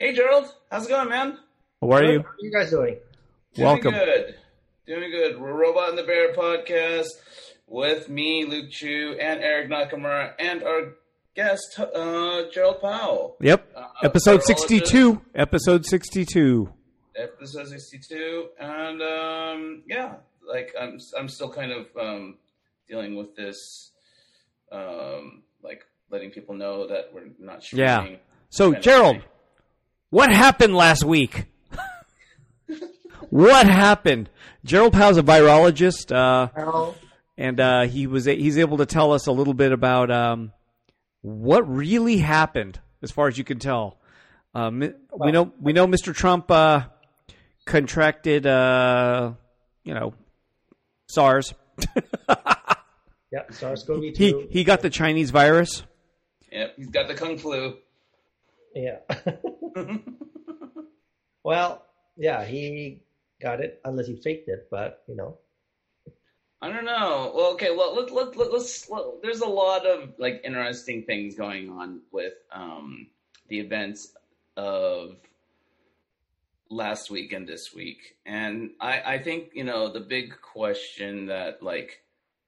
Hey, Gerald. How's it going, man? How are you? How are you guys doing? Doing Welcome. good. Doing good. We're Robot and the Bear podcast with me, Luke Chu, and Eric Nakamura, and our guest, uh, Gerald Powell. Yep. Uh, Episode 62. Episode 62. Episode 62. And, um, yeah, like, I'm, I'm still kind of, um, dealing with this, um, like, letting people know that we're not streaming. Yeah. So, Gerald, thing. What happened last week? what happened? Gerald Powell's a virologist, uh, and uh, he was he's able to tell us a little bit about um, what really happened, as far as you can tell. Um, we know we know Mr. Trump uh, contracted, uh, you know, SARS. yeah, SARS-CoV-2. He he got the Chinese virus. Yep, he's got the Kung Flu. Yeah. well, yeah, he got it unless he faked it, but you know. I don't know. Well, okay. Well, let, let, let, let's. Let, there's a lot of like interesting things going on with um, the events of last week and this week, and I, I think you know the big question that like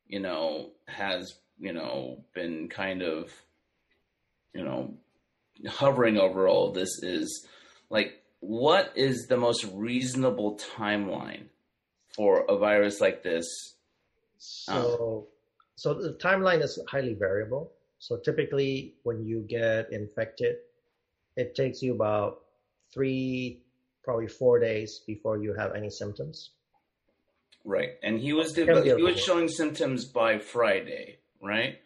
you know has you know been kind of you know hovering over all of this is like what is the most reasonable timeline for a virus like this So, so the timeline is highly variable. So typically, when you get infected, it takes you about three, probably four days before you have any symptoms. Right, and he was he was showing symptoms by Friday, right?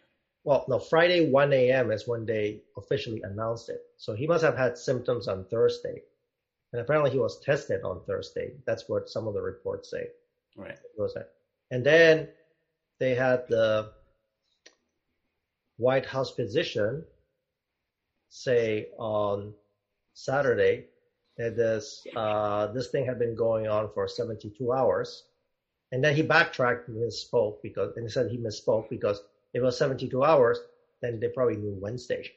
Well, no, Friday 1 a.m. is when they officially announced it. So he must have had symptoms on Thursday. And apparently he was tested on Thursday. That's what some of the reports say. Right. And then they had the White House physician say on Saturday that this uh, this thing had been going on for 72 hours, and then he backtracked and misspoke because and he said he misspoke because if it was 72 hours, then they probably knew Wednesday.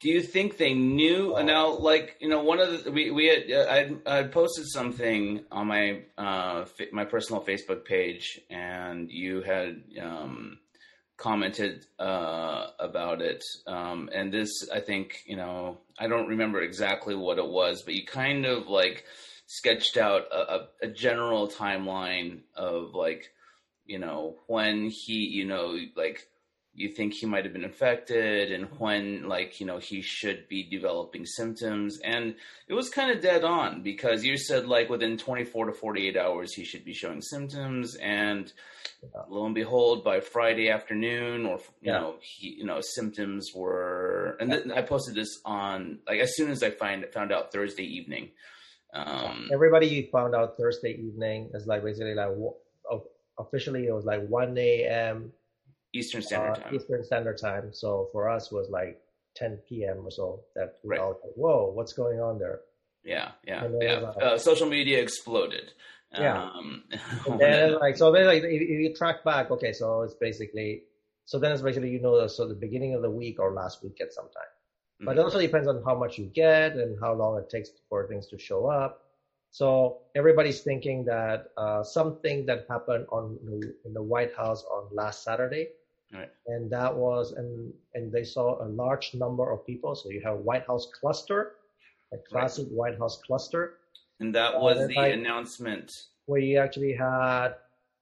Do you think they knew? Oh. Now, like you know, one of the we we had uh, I I posted something on my uh my personal Facebook page, and you had um commented uh about it. Um, and this, I think, you know, I don't remember exactly what it was, but you kind of like sketched out a, a, a general timeline of like you know when he you know like you think he might have been infected and when like you know he should be developing symptoms and it was kind of dead on because you said like within 24 to 48 hours he should be showing symptoms and lo and behold by friday afternoon or you Yeah. know he you know symptoms were and then i posted this on like as soon as i find found out thursday evening um Everybody found out Thursday evening. It's like basically like o- officially it was like 1 a.m. eastern standard uh, time Eastern Standard Time. So for us was like 10 p.m. or so that we Right. all like, whoa, what's going on there? yeah yeah yeah uh, uh, social media exploded Yeah. um, And then like so then like if, you track back, okay, so it's basically so then it's basically you know so the beginning of the week or last week at some time. But it Mhm. also depends on how much you get and how long it takes for things to show up. So everybody's thinking that uh, something that happened on the, in the White House on last Saturday, Right. and that was and and they saw a large number of people. So you have White House cluster, a classic White House cluster, And that Uh, was then the I- announcement. where you actually had,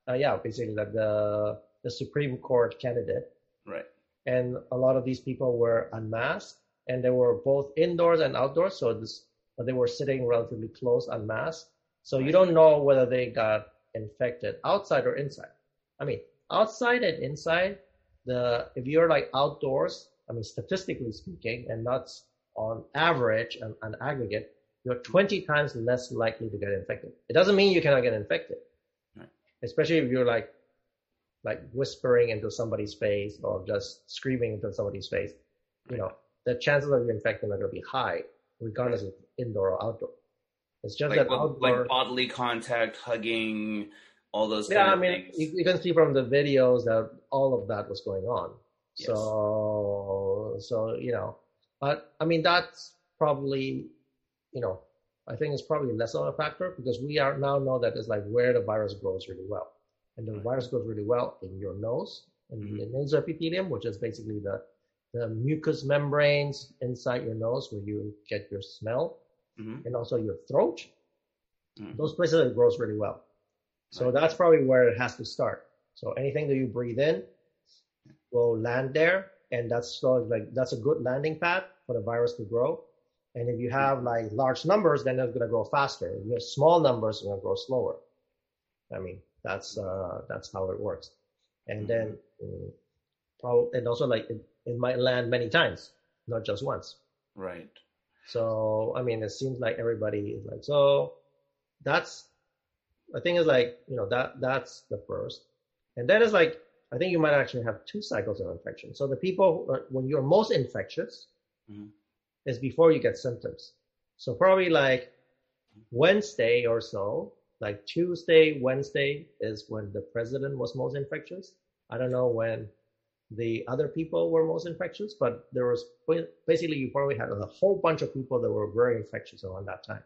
uh, yeah, basically like the the Supreme Court candidate, Right. and a lot of these people were unmasked, and they were both indoors and outdoors. So this, but they were sitting relatively close, unmasked. So you don't know whether they got infected outside or inside. I mean, outside and inside, the if you're like outdoors, I mean, statistically speaking, and not on average and an aggregate, you're 20 times less likely to get infected. It doesn't mean you cannot get infected, Right. especially if you're like like whispering into somebody's face or just screaming into somebody's face. You know, the chances of you infecting are going to be high, regardless of indoor or outdoor. It's just Like, that outdoor. like bodily contact, hugging, all those yeah, I mean, you, you can see from the videos that all of that was going on. Yes. So, so you know, but I mean, that's probably, you know, I think it's probably less of a factor because we are now know that it's like where the virus grows really well. And the Right. virus grows really well in your nose, and in Mhm. the nasal epithelium, which is basically the, the mucous membranes inside your nose where you get your smell Mhm. and also your throat. Mhm. Those places it grows really well. So Right. that's probably where it has to start. So anything that you breathe in will land there, and that's sort of like that's a good landing pad for the virus to grow. And if you have like large numbers, then it's gonna grow faster. If you have small numbers, it's gonna grow slower. I mean, that's uh, that's how it works. And then, mm, prob- and also like it, it might land many times, not just once. Right. So I mean, it seems like everybody is like so. That's I think it's like you know that that's the first, and then it's like I think you might actually have two cycles of infection. So the people uh, when you're most infectious Mhm. is before you get symptoms. So probably like Wednesday or so, like Tuesday, Wednesday is when the president was most infectious. I don't know when the other people were most infectious, but there was basically you probably had a whole bunch of people that were very infectious around that time.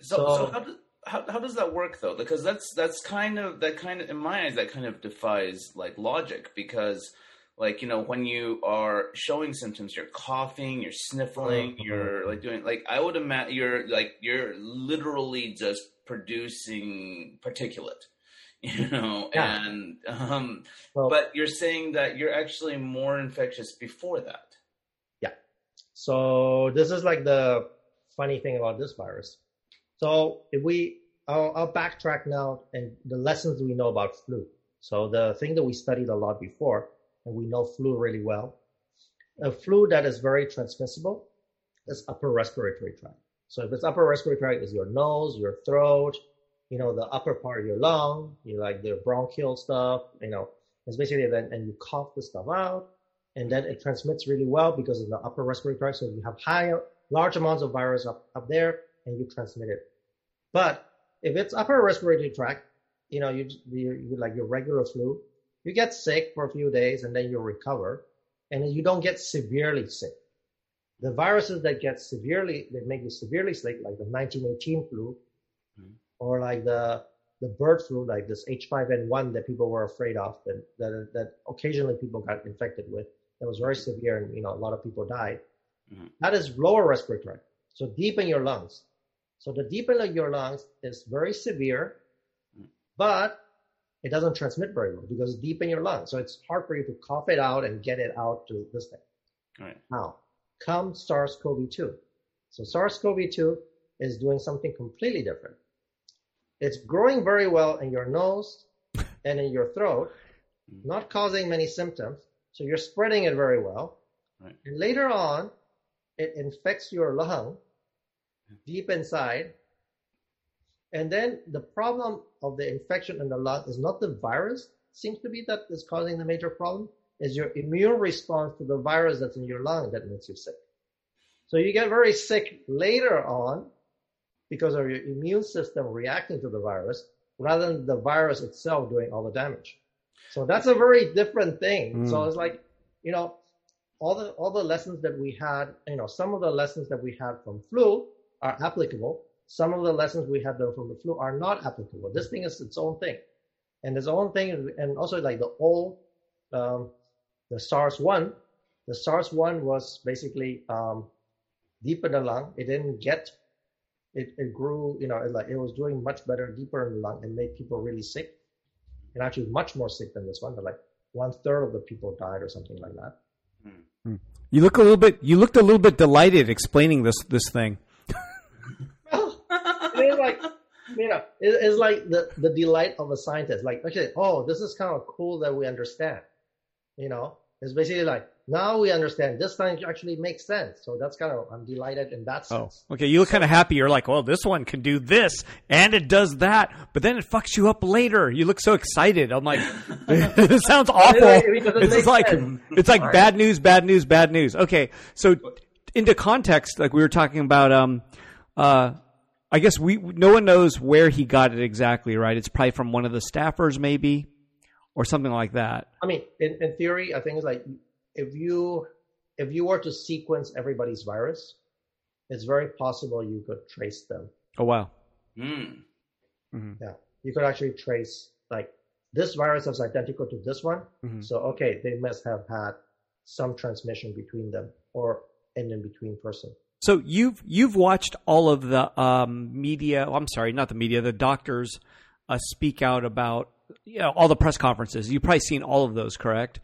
So, so, So- how, does, how how does that work though? Because that's that's kind of that kind of in my eyes that kind of defies like logic because like you know when you are showing symptoms, you're coughing, you're sniffling, Mhm. you're like doing like I would imagine you're like you're literally just producing particulate, you know, Yeah. and um, Well, but you're saying that you're actually more infectious before that. Yeah so this is like the funny thing about this virus. So if we, I'll, I'll backtrack now and the lessons we know about flu. So the thing that we studied a lot before, and we know flu really well, a flu that is very transmissible is upper respiratory tract. So if it's upper respiratory tract, is your nose, your throat, you know, the upper part of your lung, you like the bronchial stuff, you know, it's basically then, and you cough the stuff out, and then it transmits really well because of the upper respiratory tract. So you have higher, large amounts of virus up, up there, and you transmit it. But if it's upper respiratory tract, you know, you, you, you like your regular flu, you get sick for a few days and then you recover, and you don't get severely sick. The viruses that get severely, that make you severely sick, like the 1918 flu. Or like the the bird flu, like this H5N1 that people were afraid of, that that, that occasionally people got infected with, that was very severe, and you know a lot of people died. Mhm. That is lower respiratory so deep in your lungs. So the deep in your lungs is very severe, Mhm. but it doesn't transmit very well because it's deep in your lungs. So it's hard for you to cough it out and get it out to this thing. Right. Now, come SARS-CoV-2. So SARS-CoV-2 is doing something completely different. It's growing very well in your nose and in your throat, mm. not causing many symptoms. So you're spreading it very well. Right. And later on, it infects your lung deep inside. And then the problem of the infection in the lung is not the virus, seems to be that is causing the major problem, is your immune response to the virus that's in your lung that makes you sick. So you get very sick later on because of your immune system reacting to the virus rather than the virus itself doing all the damage. So that's a very different thing. So Mm. it's like, you know, all the all the lessons that we had, you know, some of the lessons that we had from flu are applicable. Some of the lessons we had from the flu are not applicable. This thing is its own thing, and its own thing, and also like the old, um, the SARS one, the SARS one was basically um, deep in the lung. It didn't get, it, it grew, you know, it, like it was doing much better deeper in the lung and made people really sick, and actually much more sick than this one. But like one third of the people died or something like that. Hmm. Hmm. You look a little bit. You looked a little bit delighted explaining this this thing. it's like you know it, it's like the the delight of a scientist like okay oh this is kind of cool that we understand you know it's basically like now we understand this thing actually makes sense so that's kind of i'm delighted in that sense. Oh, okay. You look kind of happy. You're like, well, this one can do this and it does that, but then it fucks you up later. You look so excited. I'm like, this sounds awful. It It's like sense. it's like bad news, bad news, bad news. Okay, so into context, like we were talking about, um, uh, I guess we no one knows where he got it exactly, right? It's probably from one of the staffers, maybe, or something like that. i mean in, in theory i think it's like if you if you were to sequence everybody's virus it's very possible you could trace them. Oh wow. Mm. hmm You could actually trace like this virus is identical to this one. Mhm. So okay, they must have had some transmission between them or an in between person. So you've you've watched all of the um, media. I'm sorry, not the media. The doctors uh, speak out about you know all the press conferences. You've probably seen all of those, correct?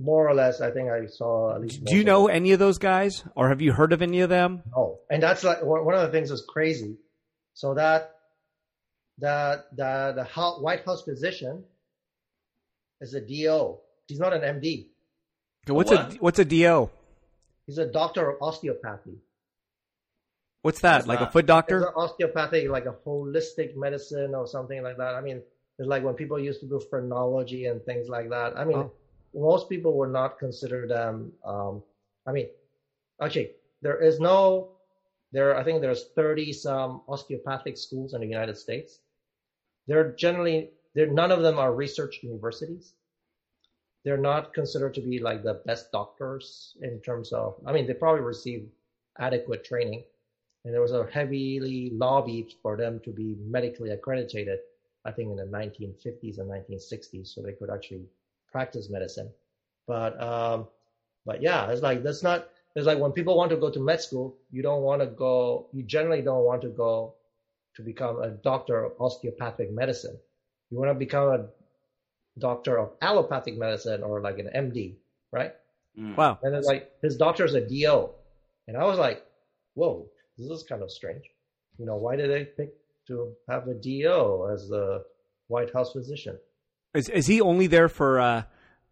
More or less, I think I saw at least. Do you know any of those guys, or have you heard of any of them? No, and that's like one of the things that's crazy. So that that the the White House physician is a DO. He's not an MD. What's what? a what's a DO? He's a doctor of osteopathy. What's that? What's like a foot doctor? osteopathic like a holistic medicine or something like that? I mean, it's like when people used to do phrenology and things like that. I mean, Oh. Most people would not consider them. Um, I mean, actually, there is no. There, I think there's 30 some osteopathic schools in the United States. They're generally, they're none of them are research universities. They're not considered to be like the best doctors in terms of. I mean, they probably receive adequate training and there was a heavily lobbied for them to be medically accredited, I think in the 1950s and 1960s, so they could actually practice medicine. But um, but yeah, it's like that's not. It's like when people want to go to med school, you don't want to go. You generally don't want to go to become a doctor of osteopathic medicine. You want to become a doctor of allopathic medicine or like an MD, right? Mm. Wow. And it's like his doctor's a DO. And I was like, whoa, this is kind of strange. You know, why did they pick to have a DO as the White House physician? Is is he only there for? Uh,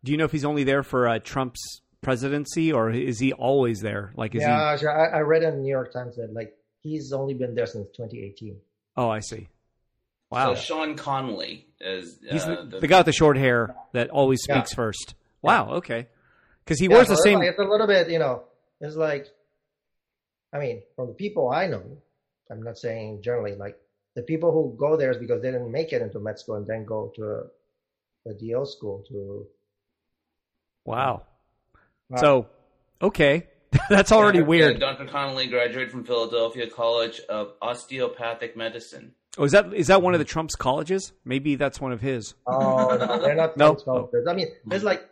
do you know if he's only there for uh, Trump's presidency, or is he always there? Like, is yeah, actually, I, I read in the New York Times that like he's only been there since 2018. Oh, I see. Wow. So Sean Conley is uh, He's the, the, the guy with the short hair that always Yeah. speaks first. Wow. Okay. Because he Yeah, wears the same. like- it's a little bit, you know, it's like, I mean, from the people I know, I'm not saying generally, like the people who go there is because they didn't make it into med school and then go to a, a DO school to. Wow. Wow. So, okay, that's already Yeah, weird. Dr. Conley graduated from Philadelphia College of Osteopathic Medicine. Oh, is that is that one of the Trump's colleges? Maybe that's one of his. Oh, no, they're not No? scholars. I mean, it's like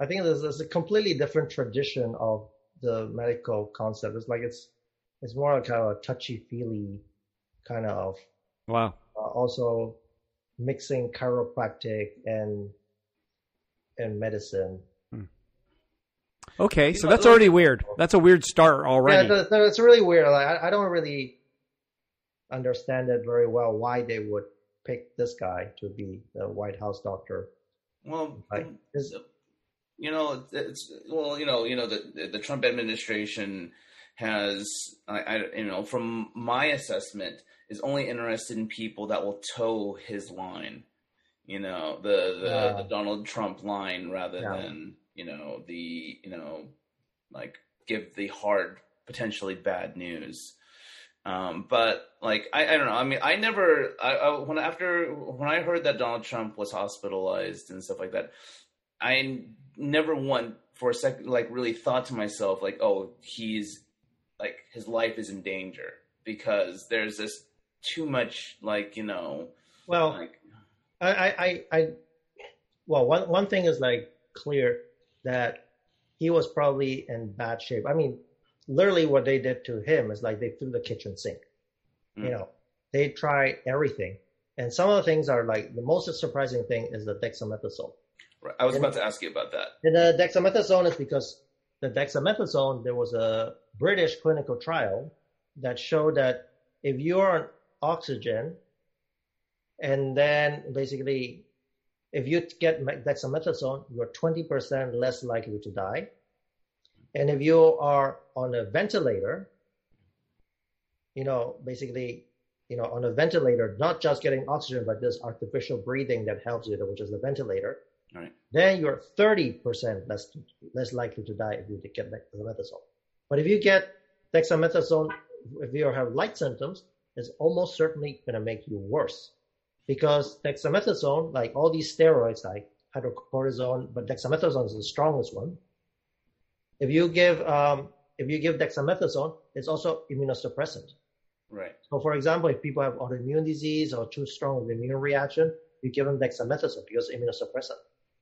I think there's, there's a completely different tradition of the medical concept. It's like it's it's more like kind of a touchy feely kind of Wow. uh, also mixing chiropractic and and medicine. Hmm. Okay, so that's already weird. That's a weird start Yeah, already. it's, it's really weird. Like I, I don't really understand it very well why they would pick this guy to be the White House doctor. Well, Like, you know, it's well, you know, you know, the the Trump administration has, I, I, you know, from my assessment, is only interested in people that will toe his line. You know, the the, Yeah. the Donald Trump line rather Yeah. than you know the you know like give the hard potentially bad news. Um, but like I, I don't know. I mean, I never. I, I when after when I heard that Donald Trump was hospitalized and stuff like that, I never one for a second like really thought to myself like, oh, he's like his life is in danger because there's this too much like you know well, like I, I, I, well, one one thing is like clear that he was probably in bad shape. I mean, literally, what they did to him is like they threw the kitchen sink. You Mm. know, they tried everything, and some of the things are like the most surprising thing is the dexamethasone. Right. I was about to ask you about that. And the dexamethasone is because the dexamethasone, there was a British clinical trial that showed that if you're oxygen and then basically if you get dexamethasone, you're 20% less likely to die. And if you are on a ventilator, you know, basically, you know, on a ventilator, not just getting oxygen, but this artificial breathing that helps you, which is the ventilator, Right. then you're 30% less less likely to die if you get dexamethasone. But if you get dexamethasone, if you have light symptoms, it's almost certainly going to make you worse. Because dexamethasone, like all these steroids like hydrocortisone, but dexamethasone is the strongest one. If you give um, if you give dexamethasone, it's also immunosuppressant. Right. So, for example, if people have autoimmune disease or too strong of immune reaction, you give them dexamethasone because it's immunosuppressant.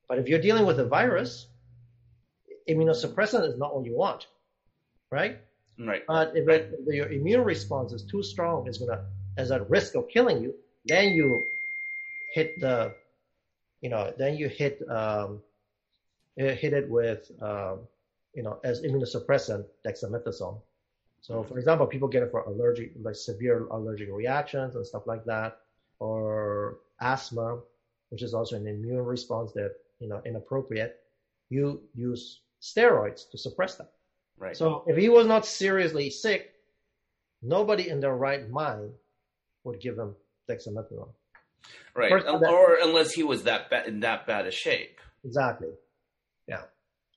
But if you're dealing with a virus, immunosuppressant is not what you want, right? Right. But if, it, if your immune response is too strong, it's gonna as a risk of killing you. Then you hit the, you know, then you hit um, hit it with, um, you know, as immunosuppressant dexamethasone. So, for example, people get it for allergic, like severe allergic reactions and stuff like that, or asthma, which is also an immune response that you know inappropriate. You use steroids to suppress that. Right. So if he was not seriously sick, nobody in their right mind would give him dexamethasone. right. first- Um, or unless he was that bad in that bad a shape, Exactly. Yeah.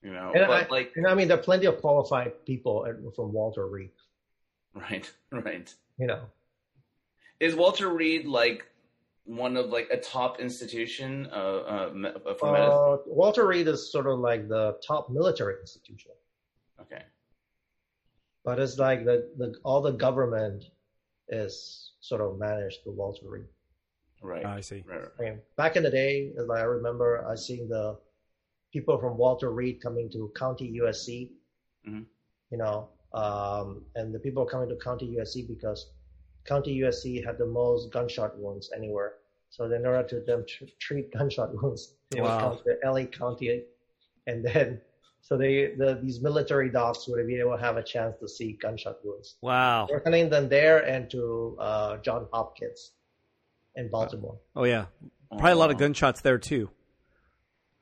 You know. And but I, like, and I mean, there are plenty of qualified people from Walter Reed. right, right. You know, Is Walter Reed like one of like a top institution uh, uh, me- uh, for medicine? uh, Walter Reed is sort of like the top military institution, Okay. but it's like the, the all the government is sort of managed through Walter Reed. Right. I see. right. right. I mean, back in the day, as I remember, I seen the people from Walter Reed coming to County USC. Mhm. You know, um, and the people coming to County USC because County USC had the most gunshot wounds anywhere. So in order to them tr- treat gunshot wounds, they Wow. would come to LA County, and then so they the, these military docs would be able to have a chance to see gunshot wounds. Wow. We're sending them there and to uh, John Hopkins in Baltimore. Oh yeah. Probably a lot of gunshots there too.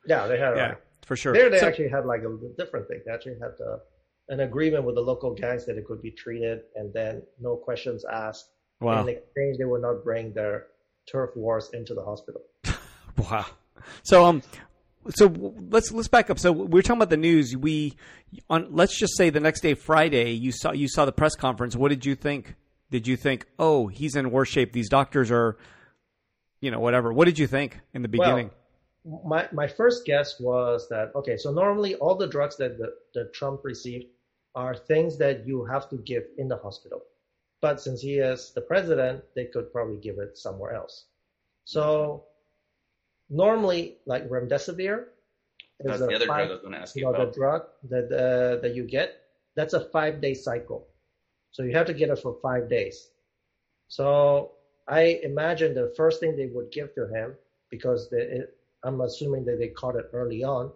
Yeah, they had Yeah, like, for sure. there. They So- actually had like a different thing. They actually had uh, an agreement with the local gangs that it could be treated, and then no questions asked. wow. In exchange, they would not bring their turf wars into the hospital. Wow. So um, so let's let's back up. So we we're talking about the news. We on let's just say the next day, Friday, you saw you saw the press conference. What did you think? Did you think, oh, he's in worse shape? These doctors are, you know, whatever. What did you think in the beginning? My my first guess was that okay, so normally all the drugs that the, that Trump received are things that you have to give in the hospital, but since he is the president, they could probably give it somewhere else. So normally, like remdesivir, That's the other drug I was going to ask you you know, the drug that uh, that you get, that's a five day cycle. So you have to get it for five days. So I imagine the first thing they would give to him, because they, it, I'm assuming that they caught it early on,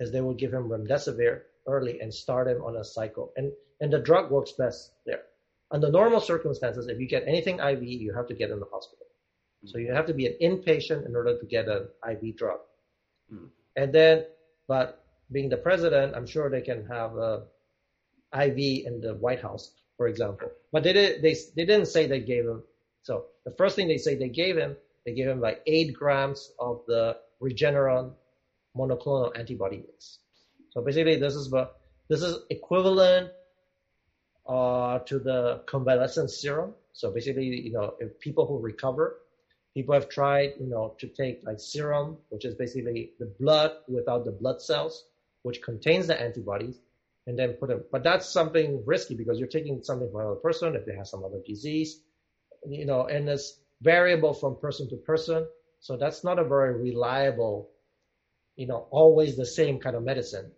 is they would give him remdesivir early and start him on a cycle. And and the drug works best there. Under normal circumstances, if you get anything IV, you have to get in the hospital. So you have to be an inpatient in order to get an IV drug. Hmm. And then, but being the president, I'm sure they can have a IV in the White House, for example. But they did, they they didn't say they gave him. So the first thing they say they gave him, they gave him like eight grams of the Regeneron monoclonal antibody mix. So basically, this is what this is equivalent uh, to the convalescent serum. So basically, you know, if people who recover, people have tried, you know, to take like serum, which is basically the blood without the blood cells, which contains the antibodies, and then put them. But that's something risky because you're taking something from another person if they have some other disease, you know, and it's variable from person to person. So that's not a very reliable, you know, always the same kind of medicine.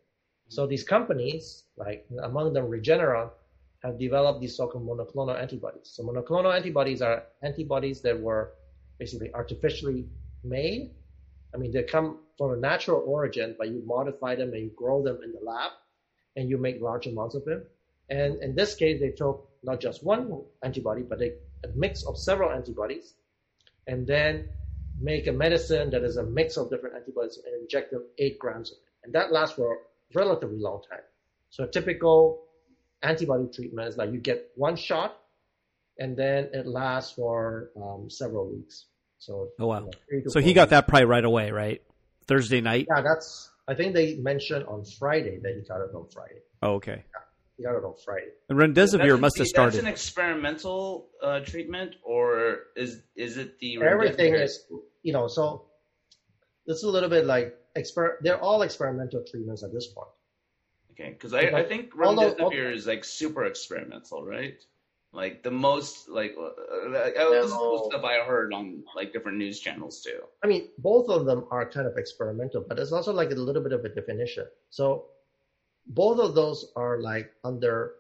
So these companies, like among them Regeneron, have developed these so-called monoclonal antibodies. So monoclonal antibodies are antibodies that were basically artificially made. I mean, they come from a natural origin, but you modify them and you grow them in the lab, and you make large amounts of them. And in this case, they took not just one antibody, but they, a mix of several antibodies, and then make a medicine that is a mix of different antibodies and inject them eight grams of it. And that lasts for a relatively long time. So a typical antibody treatment is like you get one shot and then it lasts for um, several weeks. So, Oh, wow. you know, So he got weeks. that probably right away, right? Thursday night. Yeah, that's, I think they mentioned on Friday that he got it on Friday. Oh, okay. He got it on Friday. And remdesivir That's- must have started. That's an experimental uh, treatment, or is is it the Everything is, you know, so this is a little bit like, exper- they're all experimental treatments at this point. Okay, because I, I think Although- remdesivir is like super experimental, right? Like the most like uh, uh, this is No. stuff I heard on like different news channels too. I mean, both of them are kind of experimental, but it's also like a little bit of a definition. So both of those are like under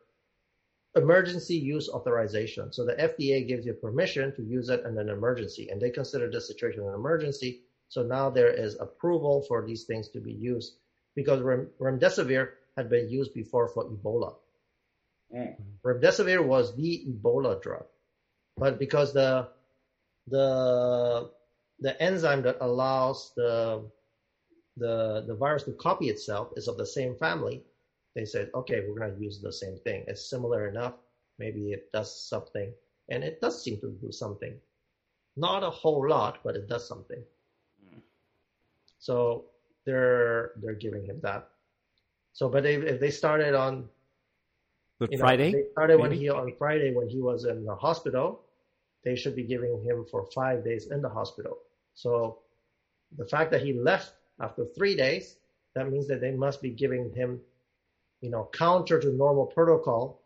emergency use authorization. So the FDA gives you permission to use it in an emergency, and they consider this situation an emergency. So now there is approval for these things to be used because rem- remdesivir had been used before for Ebola. Mm. Remdesivir was the Ebola drug, but because the the the enzyme that allows the the the virus to copy itself is of the same family, they said, okay, we're going to use the same thing. It's similar enough. Maybe it does something, and it does seem to do something. Not a whole lot, but it does something. Mm. So they're they're giving him that. So, but if, if they started on The you know, Friday? they started when he on Friday when he was in the hospital. They should be giving him for five days in the hospital. So the fact that he left after three days, that means that they must be giving him, you know, counter to normal protocol.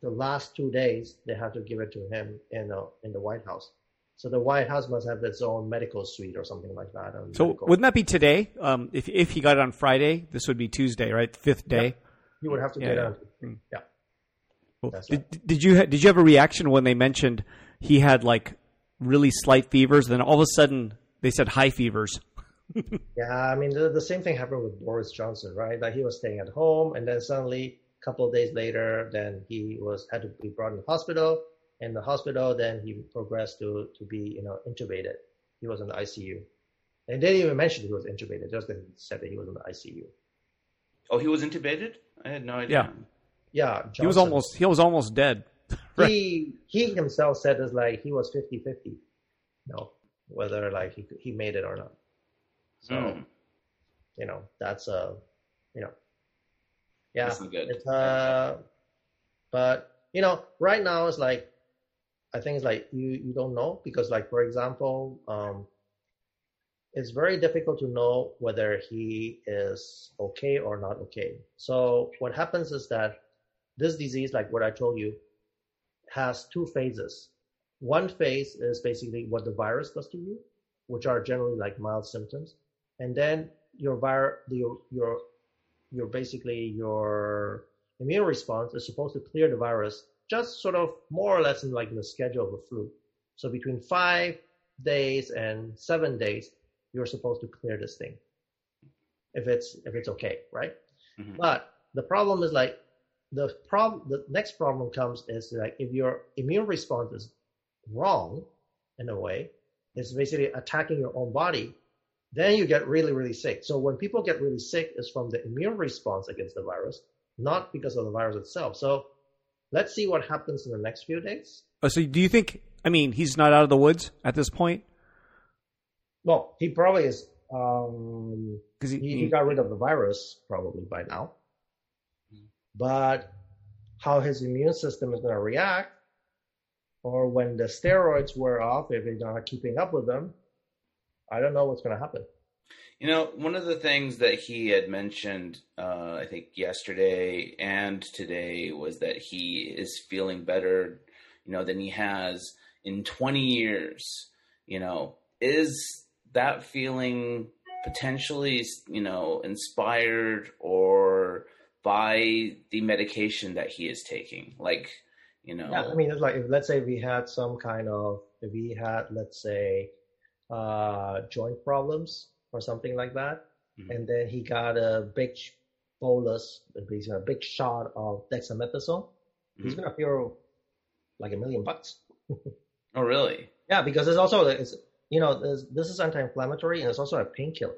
The last two days, they have to give it to him in uh, in the White House. So the White House must have its own medical suite or something like that. So medical- wouldn't that be today? Um, if if he got it on Friday, this would be Tuesday, right? Fifth day. You would have to Yeah, get yeah. on. Mm. Yeah. Cool. That's Did, did you ha- did you have a reaction when they mentioned he had like really slight fevers? Then all of a sudden they said high fevers. Yeah, I mean the, the same thing happened with Boris Johnson, right? Like he was staying at home, and then suddenly, a couple of days later, then he was had to be brought in the hospital. In the hospital, then he progressed to to be you know intubated. He was in the ICU, and they didn't even mention he was intubated. Just that he said that he was in the ICU. Oh, he was intubated. I had no idea. Yeah, yeah He was almost he was almost dead. he he himself said it's like he was 50-50. You know, whether like he he made it or not. So Hmm. you know that's a, you know yeah That's not good. it's uh but you know right now it's like i think it's like you you don't know because like for example um it's very difficult to know whether he is okay or not okay. So what happens is that this disease like what i told you has two phases. One phase is basically what the virus does to you which are generally like mild symptoms. And then your vir- your your your basically your immune response is supposed to clear the virus just sort of more or less in like the schedule of a flu. So between five days and seven days, you're supposed to clear this thing. If it's if it's okay, right? Mhm. But the problem is like the problem the next problem comes is like if your immune response is wrong in a way, it's basically attacking your own body, then you get really, really sick. So when people get really sick, is from the immune response against the virus, not because of the virus itself. So let's see what happens in the next few days. Uh, so do you think? I mean, he's not out of the woods at this point Well, he probably is. Um, because he, he, he- he got rid of the virus probably by now. But how his immune system is going to react, or when the steroids wear off, if they're not keeping up with them, I don't know what's going to happen. You know, one of the things that he had mentioned, uh, I think yesterday and today, was that he is feeling better, you know, than he has in 20 years. You know, is that feeling potentially, you know, inspired or by the medication that he is taking? Like, you know, Yeah, I mean, it's like if let's say we had some kind of if we had let's say uh, joint problems or something like that, Mhm. and then he got a big bolus, a big shot of dexamethasone, he's Mhm. gonna feel like a million bucks. oh, really? Yeah, because it's also it's you know there's, this is anti-inflammatory and it's also a painkiller.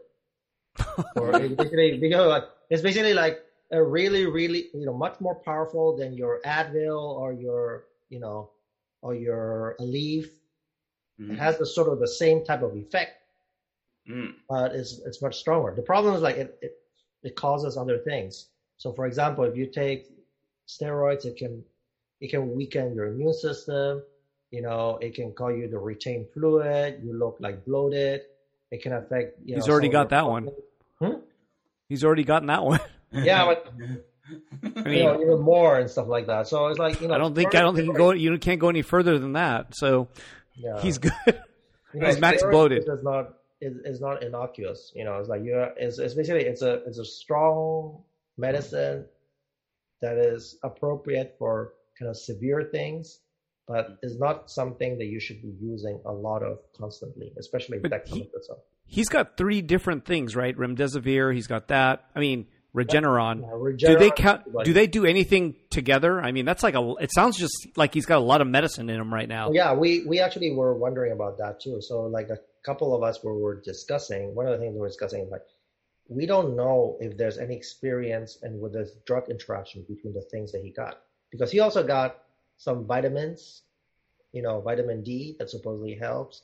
or it's basically because like it's basically like a really really you know much more powerful than your Advil or your you know or your Aleve. Mhm. It has the sort of the same type of effect, Mm. but it's it's much stronger. The problem is like it it, it causes other things. So for example, if you take steroids, it can it can weaken your immune system. You know, it can cause you to retain fluid. You look like bloated. It can affect. You He's know, already got your that one. organs. he's already gotten that one. Yeah, but I you know, even more and stuff like that. So it's like you know, I don't think I don't think you go you can't go any further than that. So Yeah. he's good. You know, He's max bloated. Is not is, is not innocuous. You know, it's like you're it's, it's basically it's a it's a strong medicine that is appropriate for kind of severe things, but mm-hmm. is not something that you should be using a lot of constantly, especially But he- dexamethasone. He's got three different things, right? Remdesivir. He's got that. I mean, Regeneron. Yeah, Do they Regeneron count? Do they do anything together? I mean, that's like a. It sounds just like he's got a lot of medicine in him right now. Yeah, we we actually were wondering about that too. So like a couple of us were, were discussing. One of the things we were discussing is like we don't know if there's any experience and with this drug interaction between the things that he got because he also got some vitamins, you know, vitamin D that supposedly helps,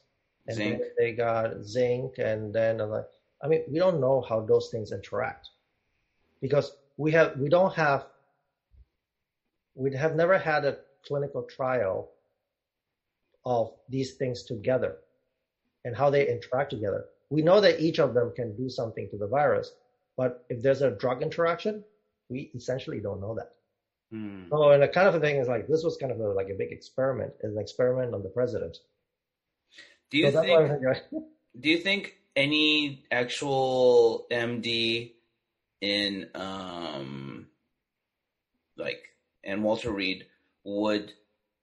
and Zinc. then they got zinc, and then uh, like I mean we don't know how those things interact because we have we don't have we have never had a clinical trial of these things together and how they interact together. We know that each of them can do something to the virus, but if there's a drug interaction, we essentially don't know that. Hmm. So, and the kind of a thing is like this was kind of a, like a big experiment, an experiment on the president. Do you so that's why I think? think, Do you think any actual MD in um like and Walter Reed would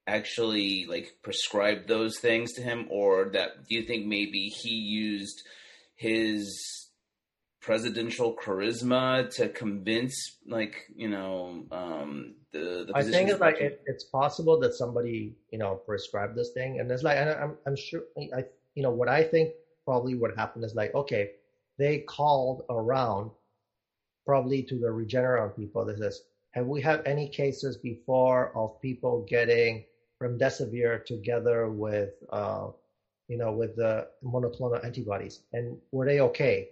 actually like prescribe those things to him or that do you think maybe he used his presidential charisma to convince like you know um the, the I think it's like it, it's possible that somebody you know prescribed this thing, and it's like and I'm I'm sure I you know what I think probably what happened is like okay they called around probably to the Regeneron people that says have we had any cases before of people getting remdesivir together with uh you know with the monoclonal antibodies? And were they okay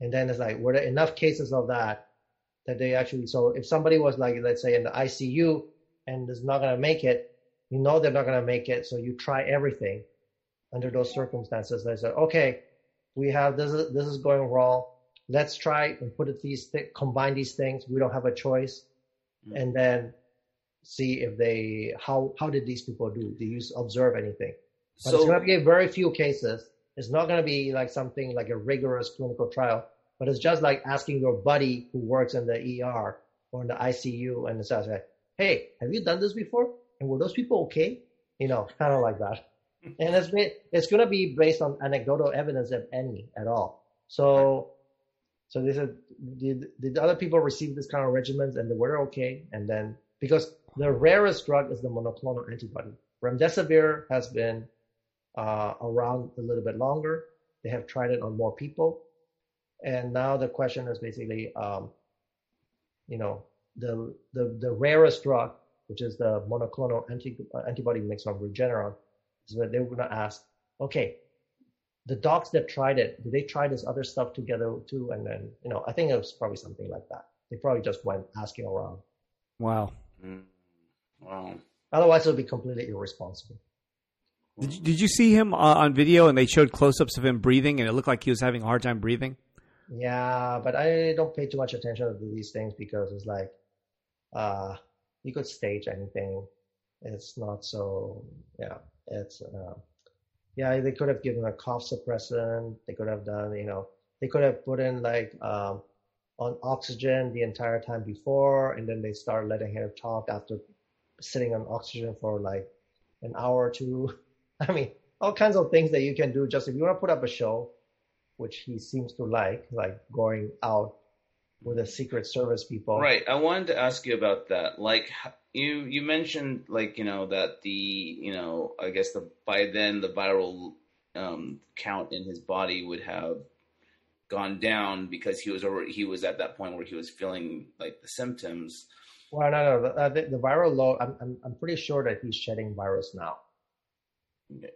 and then it's like were there enough cases of that that they actually so if somebody was like let's say in the ICU and is not going to make it you know they're not going to make it so you try everything under those circumstances. They said, okay we have this is, this is going wrong. Let's try and put it these th- combine these things. We don't have a choice. Mm. and then see if they how how did these people do? Do you observe anything? But it's so going to be very few cases. It's not going to be like something like a rigorous clinical trial, but it's just like asking your buddy who works in the ER or in the ICU and says, "Hey, have you done this before? And were those people okay?" You know, kind of like that. And it's been, it's going to be based on anecdotal evidence, if any, at all. So, so they said, did did other people receive this kind of regimens and they were okay? And then because the rarest drug is the monoclonal antibody, remdesivir has been uh, around a little bit longer. They have tried it on more people, and now the question is basically, um, you know, the the the rarest drug, which is the monoclonal anti, uh, antibody mix from Regeneron, is that they were going to ask, okay, the docs that tried it, did they try this other stuff together too? And then, you know, I think it was probably something like that. They probably just went asking around. Wow. Hmm. wow Otherwise, it would be completely irresponsible. Did you, did you see him uh, on video and they showed close-ups of him breathing and it looked like he was having a hard time breathing? Yeah, but I don't pay too much attention to these things because it's like, uh, you could stage anything. It's not so, yeah, it's, uh, yeah, they could have given a cough suppressant. They could have done, you know, they could have put in like, um, on oxygen the entire time before, and then they start letting him talk after sitting on oxygen for like an hour or two. I mean, all kinds of things that you can do just if you want to put up a show, which he seems to like, like going out with the Secret Service people. Right. I wanted to ask you about that. Like you, you mentioned like you know that the you know I guess the by then the viral um, count in his body would have gone down because he was already he was at that point where he was feeling like the symptoms. Well, no, no, the, uh, the, the viral load. I'm, I'm, I'm pretty sure that he's shedding virus now.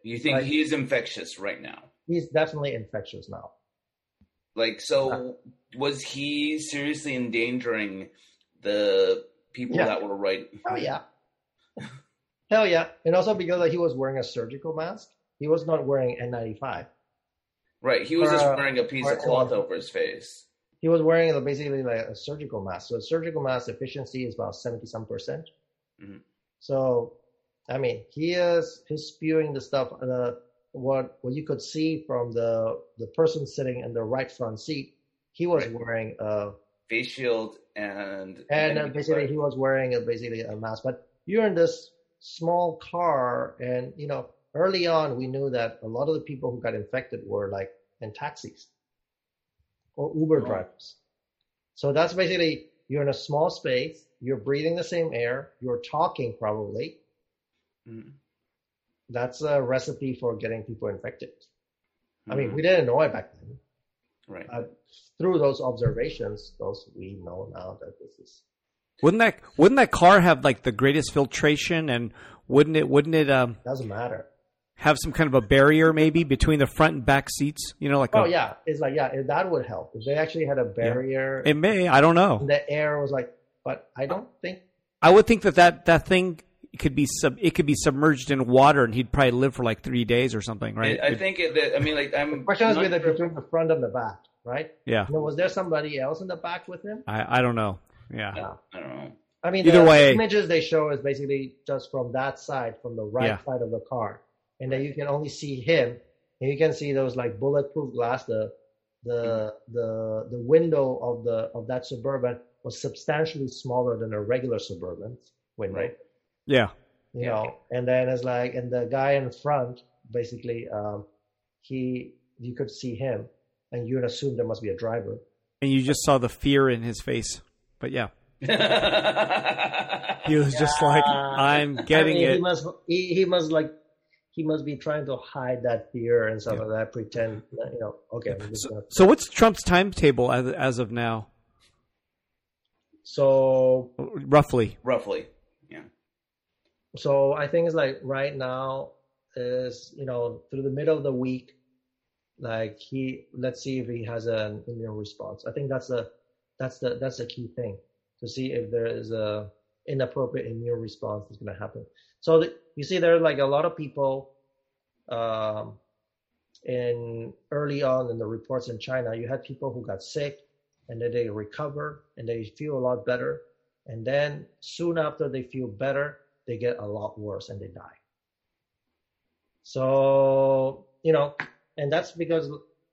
You think Right. he's infectious right now? He's definitely infectious now. Like so, was he seriously endangering the people Yeah. that were right? Hell yeah. Hell yeah. And also because like, he was wearing a surgical mask, he was not wearing N95. Right. He was just Uh, wearing a piece or- of cloth over his face. he was wearing basically like a surgical mask. So surgical mask efficiency is about seventy some percent. Mhm. So, I mean, he is he's spewing the stuff. Uh, what what you could see from the the person sitting in the right front seat, he was Right. wearing a Face shield and and uh, then- basically he was wearing a, basically a mask. But you're in this small car, and you know, early on we knew that a lot of the people who got infected were like in taxis or Uber Oh. drivers. So that's basically you're in a small space, you're breathing the same air, you're talking probably. Mhm. That's a recipe for getting people infected. I mean, Mhm. we didn't know it back then. right. Uh, through those observations, those we know now that this is Wouldn't that wouldn't that car have like the greatest filtration and wouldn't it wouldn't it um doesn't matter. have some kind of a barrier maybe between the front and back seats? You know, like Oh a, yeah, it's like yeah, if that would help. If they actually had a barrier, it may. I don't know. the air was like, but I don't think. I would think that that, that thing could be sub it could be submerged in water and he'd probably live for like three days or something, right? I, I think it, that I mean, like I'm. The question is not whether sure- between the front and the back, right? yeah, You know, was there somebody else in the back with him? I, I don't know. Yeah. Yeah. I don't know. I mean, Either the way- images they show is basically just from that side, from the right Yeah. side of the car, and then you can only see him, and you can see those like bulletproof glass. The the the the window of the of that suburban was substantially smaller than a regular suburban window. Right. Yeah. you Yeah. know and then it's like and the guy in front basically um he you could see him and you'd assume there must be a driver And you just saw the fear in his face. But yeah. He was just like, I'm getting I mean, it. he must he, he must like he must be trying to hide that fear and stuff Yeah. like that pretend you know okay I'm So, gonna- so what's Trump's timetable as as of now, so roughly? Roughly. So i think it's like right now is you know through the middle of the week like he let's see if he has an immune response. I think that's the that's the that's the key thing to see if there is a inappropriate immune response that's going to happen. So the, you see there are like a lot of people um in early on in the reports in china you had people who got sick and then they recover and they feel a lot better. And then soon after they feel better they get a lot worse and they die. So you know and that's because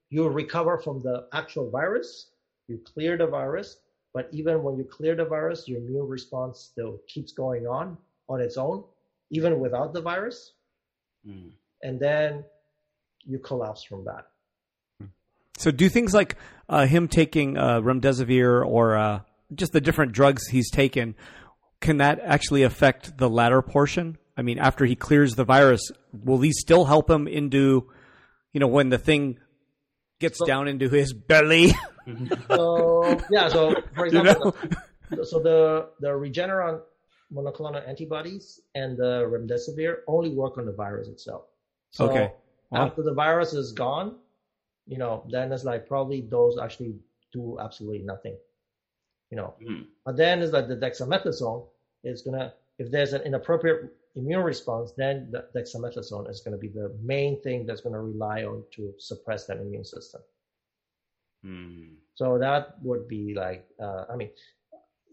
you recover from the actual virus you clear the virus but even when you clear the virus your immune response still keeps going on on its own even without the virus. Mm. and then you collapse from that. So do things like uh, him taking uh, remdesivir or uh, just the different drugs he's taken, can that actually affect the latter portion? I mean, after he clears the virus, will these still help him into, you know, when the thing gets So- down into his belly? so yeah so for You example so the the regeneron monoclonal antibodies and the remdesivir only work on the virus itself so Okay. Wow. after the virus is gone you know then it's like probably those actually do absolutely nothing you know Mm. but then is like the dexamethasone is gonna if there's an inappropriate immune response then the dexamethasone is going to be the main thing that's going to rely on to suppress that immune system Mm. so that would be like, uh, I mean,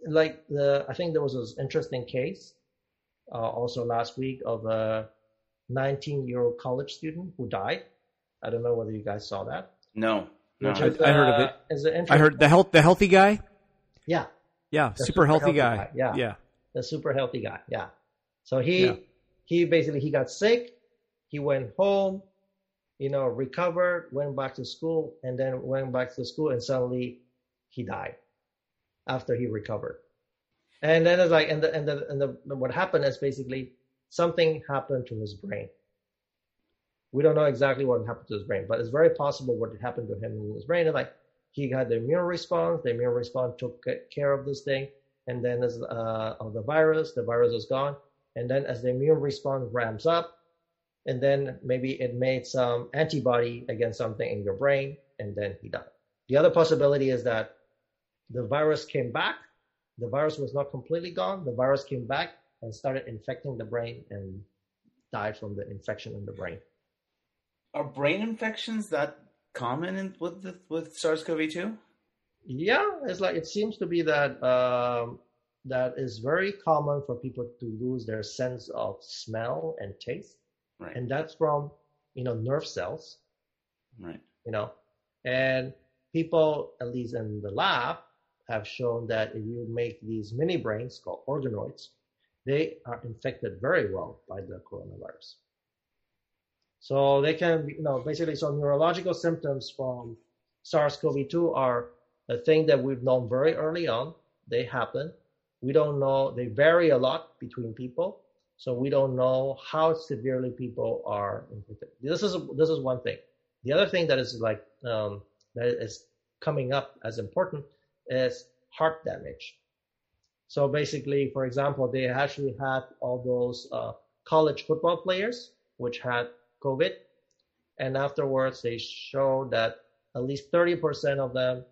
like the I think there was this interesting case uh, also last week of a 19 year old college student who died. I don't know whether you guys saw that. No. No. Which I- is, I heard of uh, it. Is an I heard the health the healthy guy. Yeah, Yeah, The super, healthy, guy. guy, yeah. yeah. the super healthy guy. Yeah. So he Yeah. he basically he got sick. He went home, you know, recovered, went back to school, and then went back to school, and suddenly he died after he recovered. And then it's like, and the and the and the what happened is basically something happened to his brain. We don't know exactly what happened to his brain, but it's very possible what happened to him in his brain. Is like he got the immune response. The immune response took care of this thing, and then as uh, of the virus, the virus is gone. And then as the immune response ramps up, and then maybe it made some antibody against something in your brain, and then he died. The other possibility is that the virus came back. The virus was not completely gone. The virus came back and started infecting the brain and died from the infection in the brain. Are brain infections that common in, with the, with SARS-CoV-2? Yeah, it's like it seems to be that um, that is very common for people to lose their sense of smell and taste, Right. and that's from you know nerve cells. right. you know and people at least in the lab have shown that if you make these mini brains called organoids they are infected very well by the coronavirus so they can you know basically so neurological symptoms from sars-cov-2 are a thing that we've known very early on. They happen. We don't know. They vary a lot between people. So we don't know how severely people are infected. This is this is one thing. The other thing that is like um, that is coming up as important is heart damage. So basically, for example, they actually had all those uh, college football players which had COVID, and afterwards they show that at least 30% of them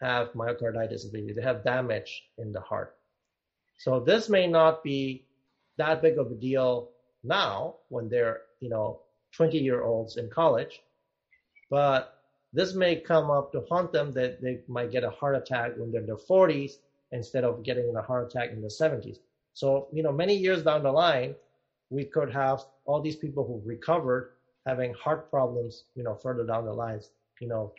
have myocarditis. They have damage in the heart. So this may not be that big of a deal now when they're you know 20 year olds in college but this may come up to haunt them that they might get a heart attack when they're in their 40s instead of getting a heart attack in the 70s. So, you know, many years down the line, we could have all these people who recovered having heart problems, you know, further down the lines, you know,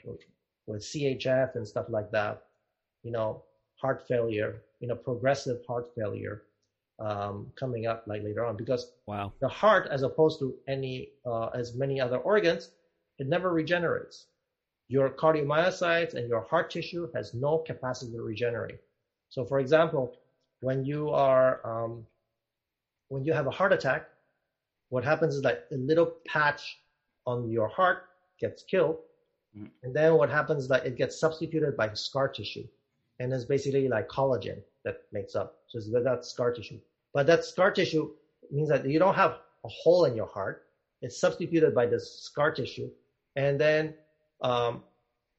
with CHF and stuff like that, you know, heart failure, you know, progressive heart failure um, coming up like later on because Wow. the heart, as opposed to any uh, as many other organs, it never regenerates. Your cardiomyocytes and your heart tissue has no capacity to regenerate. So, for example, when you are um, when you have a heart attack, what happens is that a little patch on your heart gets killed, Mhm. and then what happens is that it gets substituted by scar tissue, and it's basically like collagen that makes up. So it's that scar tissue. But that scar tissue means that you don't have a hole in your heart. It's substituted by this scar tissue, and then, um,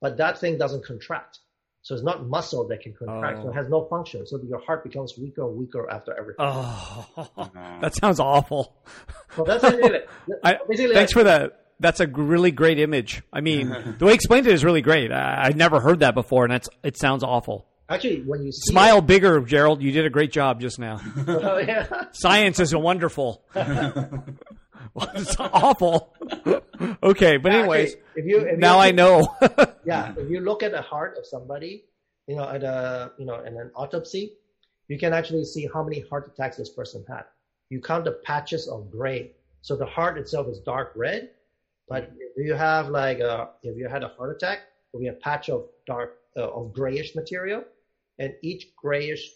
but that thing doesn't contract. So it's not muscle that can contract. So Oh. it has no function. So your heart becomes weaker and weaker after everything. Oh, that sounds awful. That's basically. I, Basically, thanks for that. That's a really great image. I mean, the way you explained it is really great. I, I'd never heard that before, and that's it sounds awful. Actually, when you Smile bigger, Gerald. You did a great job just now. Oh, yeah. Science is wonderful. well, it's awful. okay, but anyways, Actually, if you, if you now I know. yeah, if you look at the heart of somebody, you know, at a you know, in an autopsy, you can actually see how many heart attacks this person had. You count the patches of gray. So the heart itself is dark red, but if you have like a, if you had a heart attack, it'll be a patch of dark uh, of grayish material, and each grayish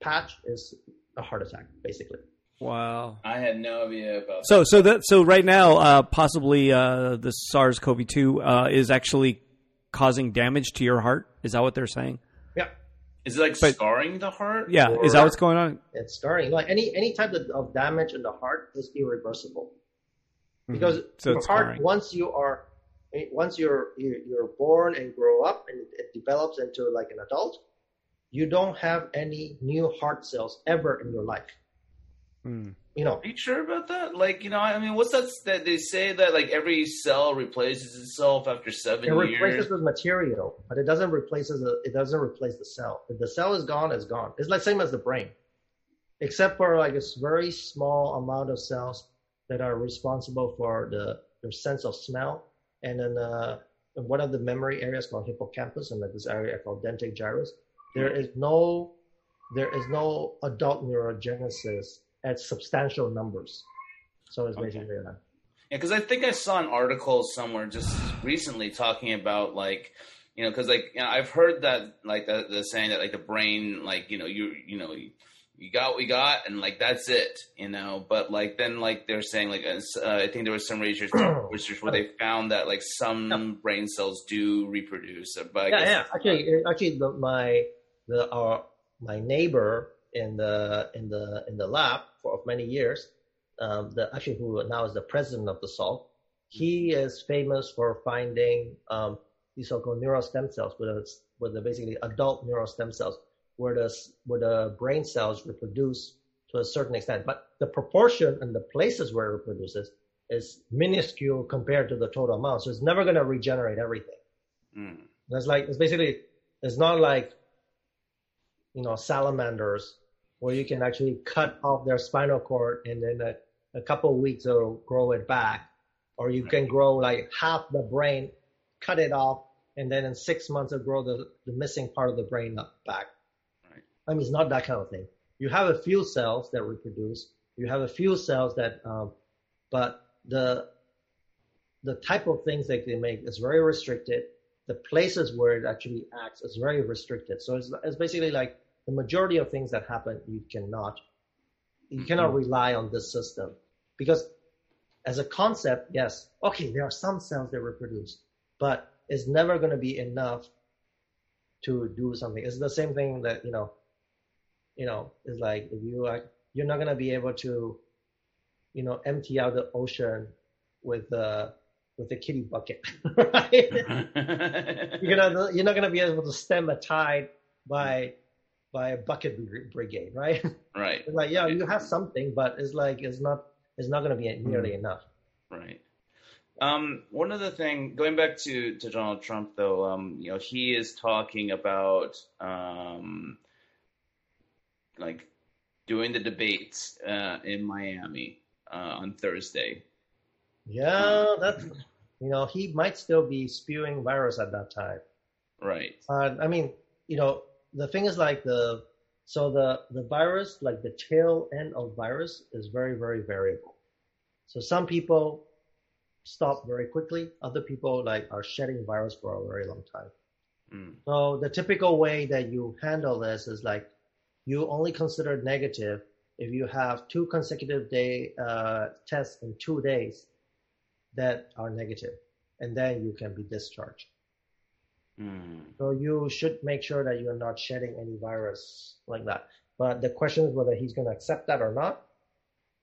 patch is a heart attack, basically. wow. I had no idea about So, so that so right now, uh, possibly uh, the SARS-CoV-2 uh, is actually causing damage to your heart. Is that what they're saying? Yeah, Is it like But- scarring the heart? Yeah. Or- Is that what's going on? it's scarring. like any any type of, of damage in the heart is irreversible. because Mm-hmm. So your it's heart scarring. once you are once you're you- you're born and grow up and it develops into like an adult you don't have any new heart cells ever in your life Hmm. You know Are you sure about that? Like, you know, I mean, what's that? That they say that like every cell replaces itself after seven it years. It replaces the material but it doesn't replace the it doesn't replace the cell if the cell is gone it's gone it's like same as the brain except for like a very small amount of cells that are responsible for the, the sense of smell and then uh, one of the memory areas called hippocampus and like this area called dentate gyrus there is no there is no adult neurogenesis at substantial numbers so it's Okay. basically that Yeah, because I think I saw an article somewhere just recently talking about like, you know, because like you know, I've heard that like the, the saying that like the brain, like you know, you you know, you, you got what we got, and like that's it, you know. But like then like they're saying like uh, I think there was some research research where they found that like some brain cells do reproduce, but I yeah, yeah. Actually, uh, actually, the, my the our my neighbor in the in the in the lab for many years, um, the actually who now is the president of the Salk, he is famous for finding um, these so-called neural stem cells, with a, with the basically adult neural stem cells, where the where the brain cells reproduce to a certain extent, but the proportion and the places where it reproduces is minuscule compared to the total amount. So it's never going to regenerate everything. Mm. That's like it's basically It's not like, you know, salamanders where you can actually cut off their spinal cord and then a, a couple of weeks it'll grow it back. Or you can grow like half the brain, cut it off, and then in six months it'll grow the, the missing part of the brain up back. Right. I mean, it's not that kind of thing. You have a few cells that reproduce. You have a few cells that, um, but the the type of things that they make is very restricted. The places where it actually acts is very restricted. So it's, it's basically like the majority of things that happen, you cannot, you cannot mm-hmm. rely on this system because as a concept, yes, okay, there are some cells that reproduce, but it's never going to be enough to do something. It's the same thing that, you know, you know, it's like if you are, you're not going to be able to, you know, empty out the ocean with the, with a kitty bucket, right? you're gonna, you're not going to be able to stem a tide by, by a bucket brigade, right? Right. It's like, yeah, you have something, but it's like, it's not, it's not going to be nearly Mm. enough. Right. Um, one other thing, going back to, to Donald Trump, though, um, you know, he is talking about um, like doing the debates uh, in Miami uh, on Thursday. Yeah, that's, you know, he might still be spewing virus at that time. Right. Uh, I mean, you know, the thing is like the, so the, the virus, like the tail end of virus is very, very variable. So some people stop very quickly. Other people like are shedding virus for a very long time. Mm. So the typical way that you handle this is like you only consider negative if you have two consecutive day uh, tests in two days that are negative, and then you can be discharged. Mm. So you should make sure that you're not shedding any virus like that. But the question is whether he's going to accept that or not.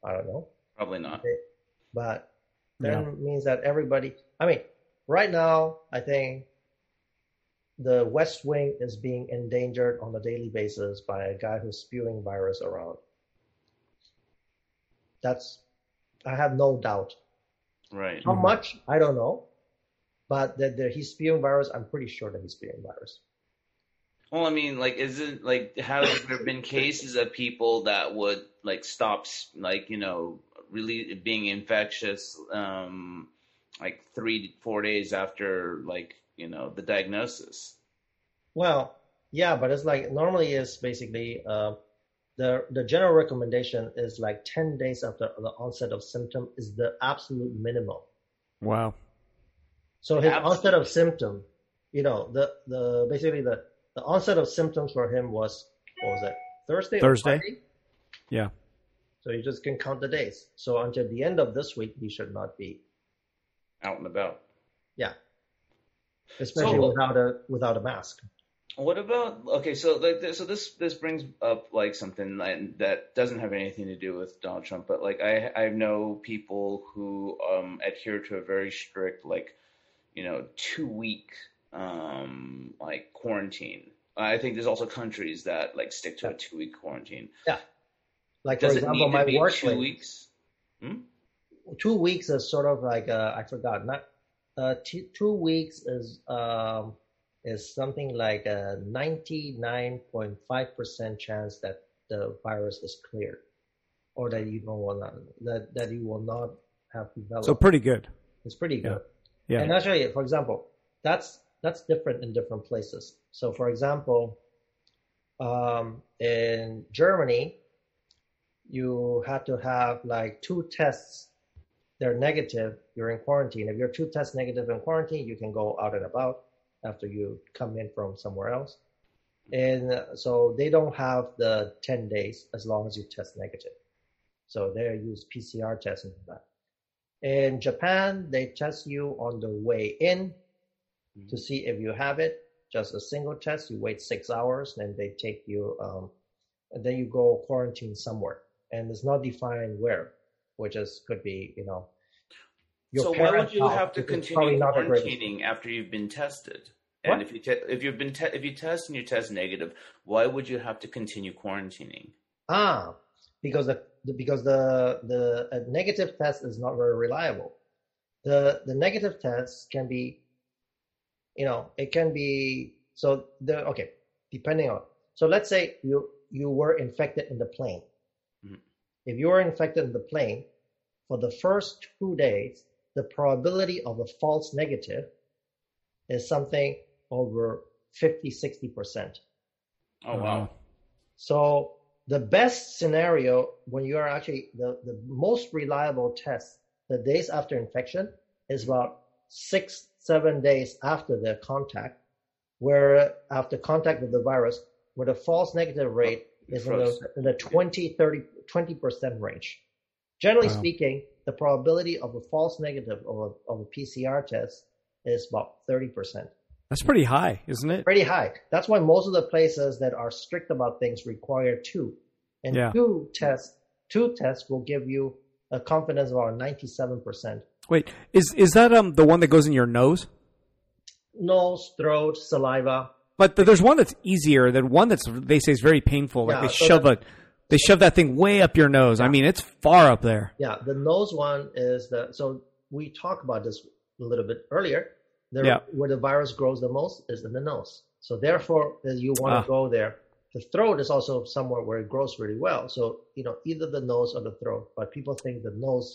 I don't know. Probably not. But that means that everybody, I mean, right now, I think the West Wing is being endangered on a daily basis by a guy who's spewing virus around. That's, I have no doubt. Right. How Mhm. much? I don't know. But that that he's spewing virus, I'm pretty sure that he's spewing virus. Well, I mean, like, isn't like have there been cases of people that would like stop, like you know, really being infectious, um, like three, four days after like you know the diagnosis? Well, yeah, but it's like normally is basically uh, the the general recommendation is like 10 days after the onset of symptom is the absolute minimum. Wow. So his Absolute. onset of symptom, you know, the the basically the the onset of symptoms for him was what was it Thursday? Thursday. Friday? Yeah. So you just can count the days. So until the end of this week, he should not be. Out and about. Yeah. Especially So- without a without a mask. What about okay? So like, th- so this this brings up like something that, that doesn't have anything to do with Donald Trump, but like I I know people who um adhere to a very strict like you know two week um like quarantine. I think there's also countries that like stick to a two week quarantine. Yeah. Like Does for it example, my to be two workplace. weeks? two weeks is sort of like uh, I forgot. Not uh, t- two weeks is um, is something like a ninety nine point five percent chance that the virus is cleared, or that you don't want that that you will not have developed. So pretty good. it's pretty good. Yeah. And actually, for example, that's that's different in different places. So, for example, um, in Germany, you have to have like two tests. They're negative. You're in quarantine. If you're two tests negative in quarantine, you can go out and about after you come in from somewhere else. And uh, so they don't have the 10 days as long as you test negative. So they use PCR testing for that. In Japan, they test you on the way in to see if you have it. Just a single test. You wait six hours, then they take you, um, and then you go quarantine somewhere, and it's not defined where, which is could be, you know. your so why would you house, have to which is probably continue not a great- quarantining after you've been tested? And What? if you te- if you've been te- if you test and you test negative, why would you have to continue quarantining? Ah, because the because the the a negative test is not very reliable. The the negative test can be, you know, it can be so the okay, depending on so let's say you you were infected in the plane. Mhm. If you were infected in the plane, for the first two days, the probability of a false negative is something over 50, 60%. Oh wow. So the best scenario when you are actually the, the most reliable test the days after infection is about six, seven days after the contact, where after contact with the virus, where the false negative rate is in the, in the 20, 30, 20% range. Generally Wow. speaking, the probability of a false negative of a, of a PCR test is about 30% That's pretty high, isn't it? pretty high. That's why most of the places that are strict about things require two, and Yeah. two tests. Two tests will give you a confidence of around ninety-seven percent. Wait, is is that um the one that goes in your nose? Nose, throat, saliva. But there's one that's easier than one that's they say is very painful. Like Yeah, they so shove that- a they shove that thing way up your nose. I mean, it's far up there. Yeah, the nose one is the. So we talked about this a little bit earlier. The, Yeah. Where the virus grows the most is in the nose. So therefore, as you want Ah. to go there. The throat is also somewhere where it grows really well. So you know either the nose or the throat. But people think the nose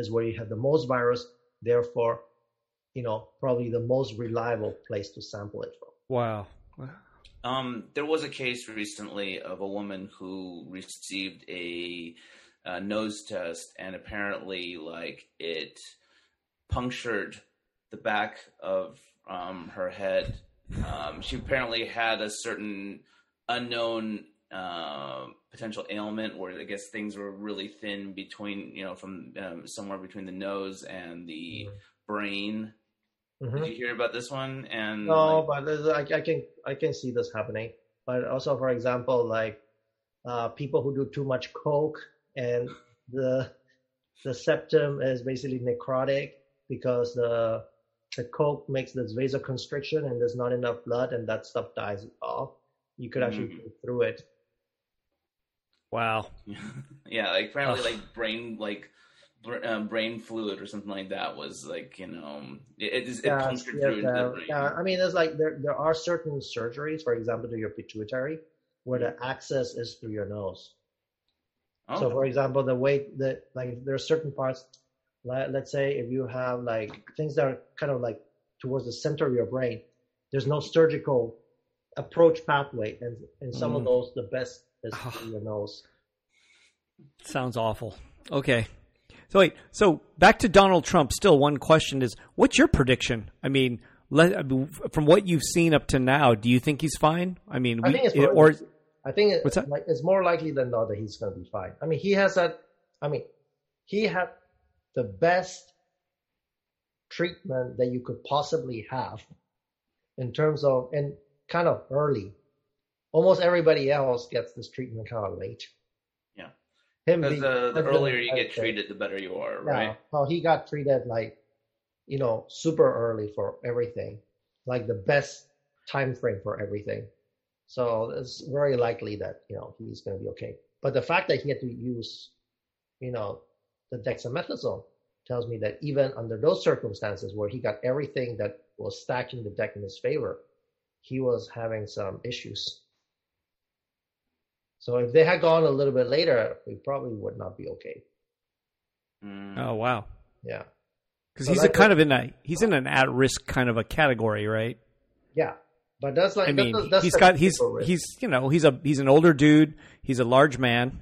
is where you have the most virus. Therefore, you know probably the most reliable place to sample it from. Wow. Um, there was a case recently of a woman who received a, uh nose test, and apparently, like it punctured the back of um, her head. Um, she apparently had a certain unknown uh, potential ailment where I guess things were really thin between, you know, from um, somewhere between the nose and the brain. Mhm. Did you hear about this one? And No, like, but I, I can I can see this happening. But also, for example, like uh, people who do too much coke and the the septum is basically necrotic because the the coke makes this vasoconstriction and there's not enough blood and that stuff dies off. You could actually Mhm. go through it. Wow. yeah, like apparently, Ugh. like brain, like br- um, brain fluid or something like that was like you know it it, it Yeah, punctured yeah, through into the yeah, brain. yeah. I mean, there's like there there are certain surgeries, for example, to your pituitary, where the Mm-hmm. access is through your nose. Oh, So, for example, the way that like there are certain parts, like, let's say if you have like things that are kind of like towards the center of your brain, there's no surgical approach pathway, and in some of Mm. those, the best is through your nose. Sounds awful. Okay. So wait, so back to Donald Trump. Still, one question is, what's your prediction? I mean, let, I mean, from what you've seen up to now, do you think he's fine? I mean, I think it's more, or I think it, What's that? like it's more likely than not that he's going to be fine. I mean, he has that. I mean, he had the best treatment that you could possibly have in terms of and kind of early. Almost everybody else gets this treatment kind of late. Yeah. Him because being the, the earlier you get treated, the better you are, Yeah. right? Well, he got treated like, you know, super early for everything, like the best time frame for everything. So it's very likely that you know he's going to be okay. But the fact that he had to use, you know, the dexamethasone tells me that even under those circumstances where he got everything that was stacking the deck in his favor, he was having some issues. So if they had gone a little bit later, we probably would not be okay. Mm. oh wow, Yeah. because So he's a that's kind of in a he's in an at risk kind of a category, right? Yeah, but that's like I mean, that's, that's he's the got he's risk. he's you know he's a he's an older dude. He's a large man.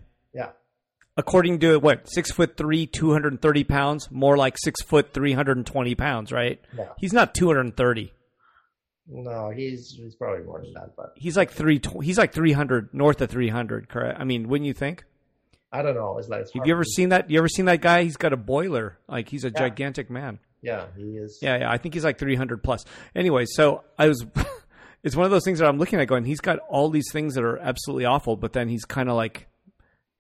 According to what six foot three, two hundred and thirty pounds, more like six foot three hundred and twenty pounds, right? yeah He's not two hundred and thirty. no he's he's probably more than that, but He's like three. He's like three hundred, north of three hundred. Correct. I mean, wouldn't you think? I don't know. It's like it's Have you ever to- seen that? You ever seen that guy? He's got a boiler. Like he's a Yeah. gigantic man. Yeah, he is. Yeah, yeah. I think he's like 300 plus. Anyway, so I was, it's one of those things that I'm looking at going, he's got all these things that are absolutely awful, but then he's kind of like,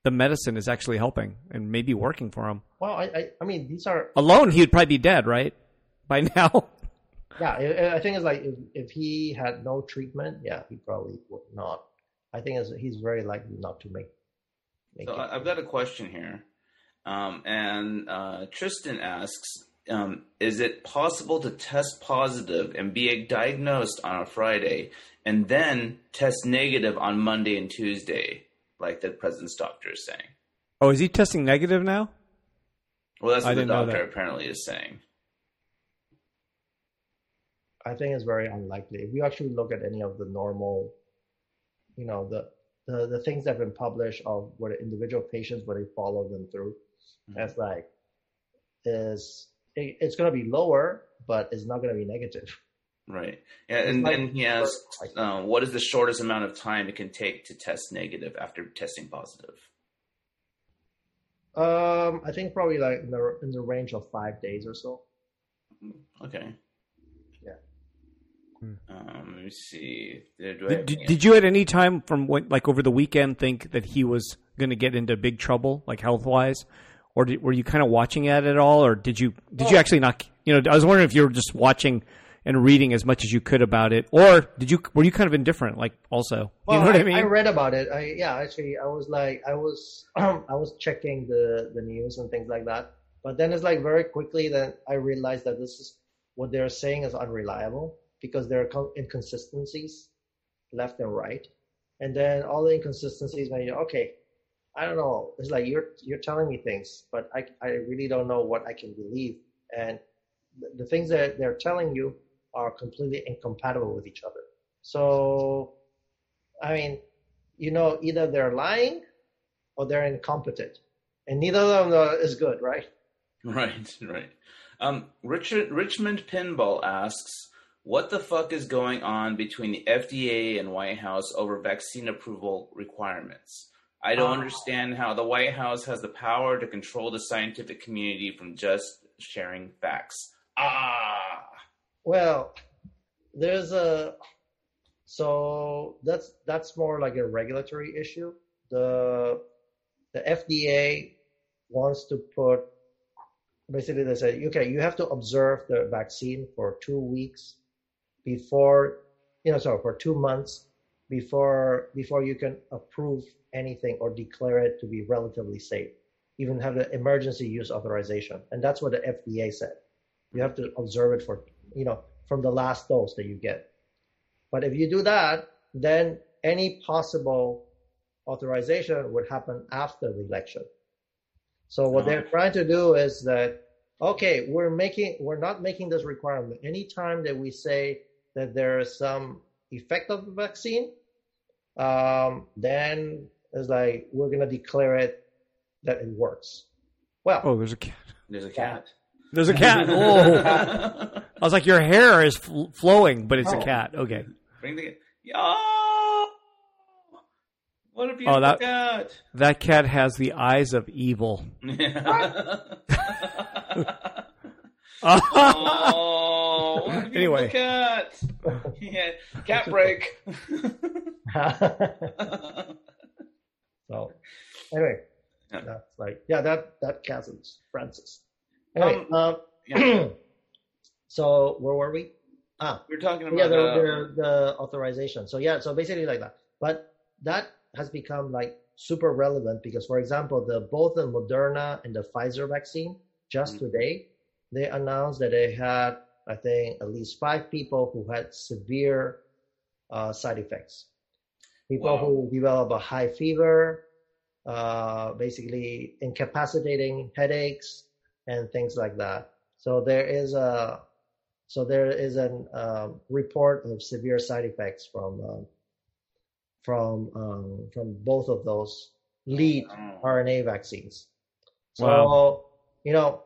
the medicine is actually helping and maybe working for him. Well, I, I I mean these are Alone, he'd probably be dead, right? By now. yeah. I, I think it's like if, if he had no treatment, yeah, he probably would not. I think it's, he's very likely not to make. make So it. I- I've got a question here, um, and uh, Tristan asks: um, is it possible to test positive and be diagnosed on a Friday and then test negative on Monday and Tuesday, like the president's doctor is saying? Oh, is he testing negative now? Well, that's I what the doctor that. apparently is saying. I think it's very unlikely. If you actually look at any of the normal, you know, the the, the things that have been published of what individual patients, where they follow them through, Mhm. that's like, is it, it's going to be lower, but it's not going to be negative. Right. Yeah, and like- then he asked, uh, what is the shortest amount of time it can take to test negative after testing positive? Um, I think probably like in the in the range of five days or so. Okay. Yeah. Hmm. Um, let me see. Did, do Did, did you at any time from when, like over the weekend think that he was going to get into big trouble, like health wise, or did, were you kind of watching at it all, or did you did you Oh. actually not? You know, I was wondering if you were just watching and reading as much as you could about it, or did you were you kind of indifferent? Like also, Well, you know what I, mean? I read about it. I yeah, actually, I was like, I was I was checking the the news and things like that. But then it's like very quickly that I realized that this is what they're saying is unreliable because there are inconsistencies left and right, and then all the inconsistencies when you okay, I don't know. It's like you're you're telling me things, but I I really don't know what I can believe, and the, the things that they're telling you are completely incompatible with each other. So I mean, you know, either they're lying or they're incompetent, and neither of them uh, is good, right? Right, right. Um, Richard Richmond Pinball asks, "What the fuck is going on between the FDA and White House over vaccine approval requirements? I don't Oh. understand how the White House has the power to control the scientific community from just sharing facts." Ah, Well, there's a so that's that's more like a regulatory issue. The the FDA wants to put basically they say okay you have to observe the vaccine for two weeks before you know sorry for two months before before you can approve anything or declare it to be relatively safe even have the emergency use authorization and that's what the FDA said you have to observe it for you know from the last dose that you get but if you do that then any possible authorization would happen after the election so what they're trying to do is that okay, we're making we're not making this requirement. Anytime that we say that there is some effect of the vaccine, um, then it's like we're gonna declare it that it works. Well, oh, there's a cat. there's a cat. There's a cat. Oh, I was like, your hair is fl- flowing, but it's a Oh. cat. Okay. Bring the oh, what a beautiful oh, that- cat. That cat has the eyes of evil. oh, what a beautiful Anyway. cat. Yeah, cat break. so anyway, Yeah. that's like yeah, that that cat is Francis. Anyway, Um, um, yeah. so where were we? Ah, We're talking about yeah, the, uh, the the authorization. So yeah, so basically like that. But that has become like super relevant because, for example, the both the Moderna and the Pfizer vaccine just Mhm. today they announced that they had, I think, at least five people who had severe uh, side effects. People Wow. who develop a high fever, uh, basically incapacitating headaches and things like that. So there is a so there is an um, report of severe side effects from um, from um, from both of those lead Oh. RNA vaccines. So Wow. you know,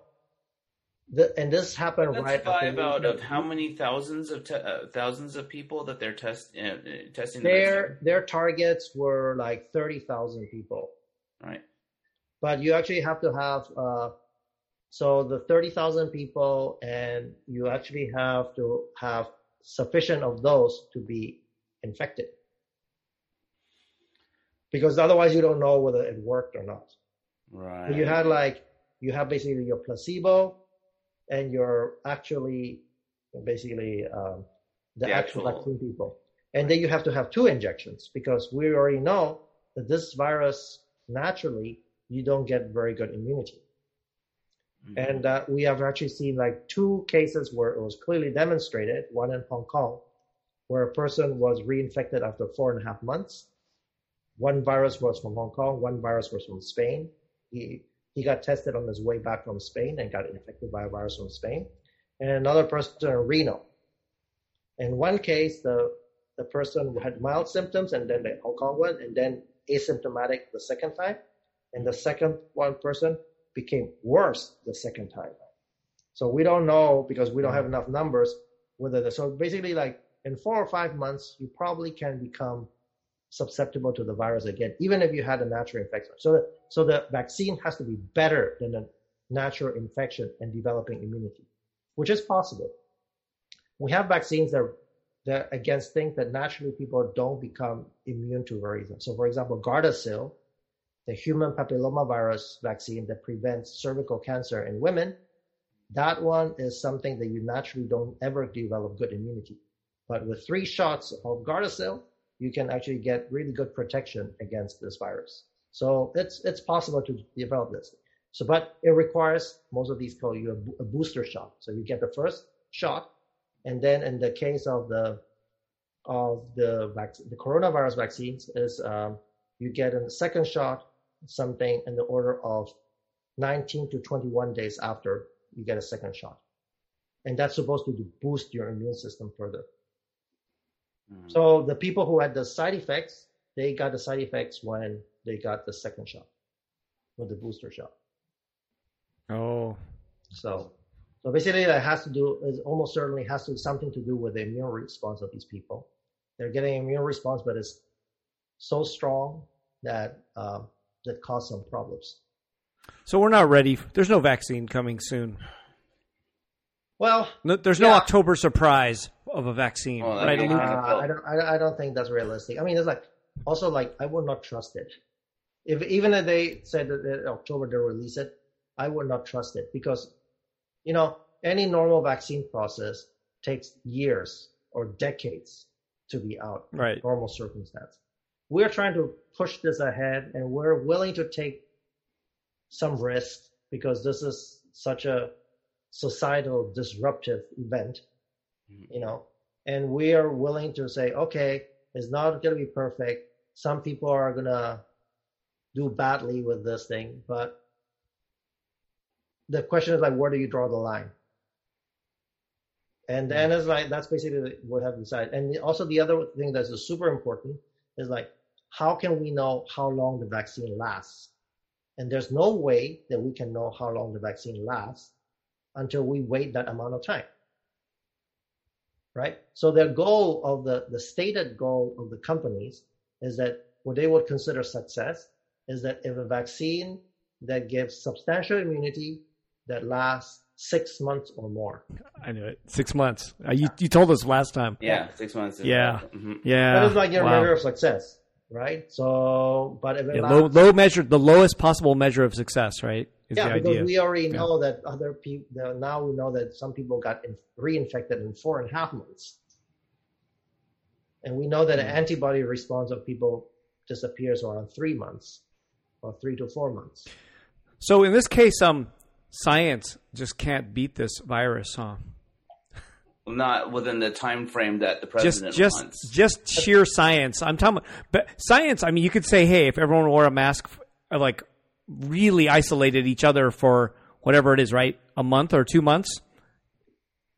the, and this happened That's right five out of how many thousands of te- uh, thousands of people that they're test uh, uh, testing. the their their targets were like thirty thousand people. right. but you actually have to have uh, so the 30,000 people and you actually have to have sufficient of those to be infected. Because otherwise you don't know whether it worked or not. Right. So you had like you have basically your placebo and your actually basically um, the, The actual actual- vaccine people. And then you have to have two injections because we already know that this virus naturally you don't get very good immunity Mhm. And uh, we have actually seen like two cases where it was clearly demonstrated, one in Hong Kong, where a person was reinfected after four and a half months. One virus was from Hong Kong, one virus was from Spain. He, he got tested on his way back from Spain and got infected by a virus from Spain. And another person in Reno. In one case, the, the person had mild symptoms and then the Hong Kong one, and then asymptomatic the second time. And the second one person became worse the second time. So we don't know because we don't have enough numbers whether the, so basically like in four or five months you probably can become susceptible to the virus again, even if you had a natural infection. So the, so the vaccine has to be better than a natural infection and developing immunity, which is possible. We have vaccines that that against things that naturally people don't become immune to very easily. So for example, Gardasil, the human papillomavirus vaccine that prevents cervical cancer in women, that one is something that you naturally don't ever develop good immunity. But with three shots of Gardasil, you can actually get really good protection against this virus. So it's it's possible to develop this. So, but it requires most of these call you a, booster shot. So you get the first shot, and then in the case of the of the vac- the coronavirus vaccines is um, you get a second shot, something in the order of 19 to 21 days after you get a second shot, and that's supposed to boost your immune system further. Mhm. So the people who had the side effects, they got the side effects when they got the second shot, with the booster shot. Oh, So, so basically, that has to do is almost certainly has to something to do with the immune response of these people. They're getting immune response, but it's so strong that um, that cause some problems. so we're not ready. There's no vaccine coming soon. Well, No, there's no Yeah. October surprise of a vaccine, Well, right? be Luke? kind of uh, I don't, I, I don't think that's realistic. I mean, it's like also like I would not trust it. If even if they said that in October they'll release it, I would not trust it because, you know, any normal vaccine process takes years or decades to be out. in Right. Normal circumstance. We're trying to push this ahead, and we're willing to take some risk because this is such a societal disruptive event mm-hmm. you know, and we are willing to say, okay, it's not going to be perfect. Some people are going to do badly with this thing, but the question is like, where do you draw the line? And then mm-hmm. it's like, that's basically what have to decide. And also the other thing that's super important is like, how can we know how long the vaccine lasts? And there's no way that we can know how long the vaccine lasts until we wait that amount of time right? So their goal of the, the stated goal of the companies is that what they would consider success is that if a vaccine that gives substantial immunity that lasts six months or more. I knew it. Six months. Uh, you you told us last time. yeah, six months. Is Yeah. Mhm. Yeah. That is like your Wow. measure of success, right? So, but if it Yeah, lasts, low, low measure, the lowest possible measure of success, right? Is yeah, the because idea. we already know that other people, now we know that some people got in, reinfected in four and a half months. And we know that Hmm. an antibody response of people disappears around three months or three to four months. So in this case, um, science just can't beat this virus, huh? Not within the time frame that the president just, wants. just sheer science. I'm talking, about, but science. I mean, you could say, hey, if everyone wore a mask, uh, like really isolated each other for whatever it is, right? A month or two months,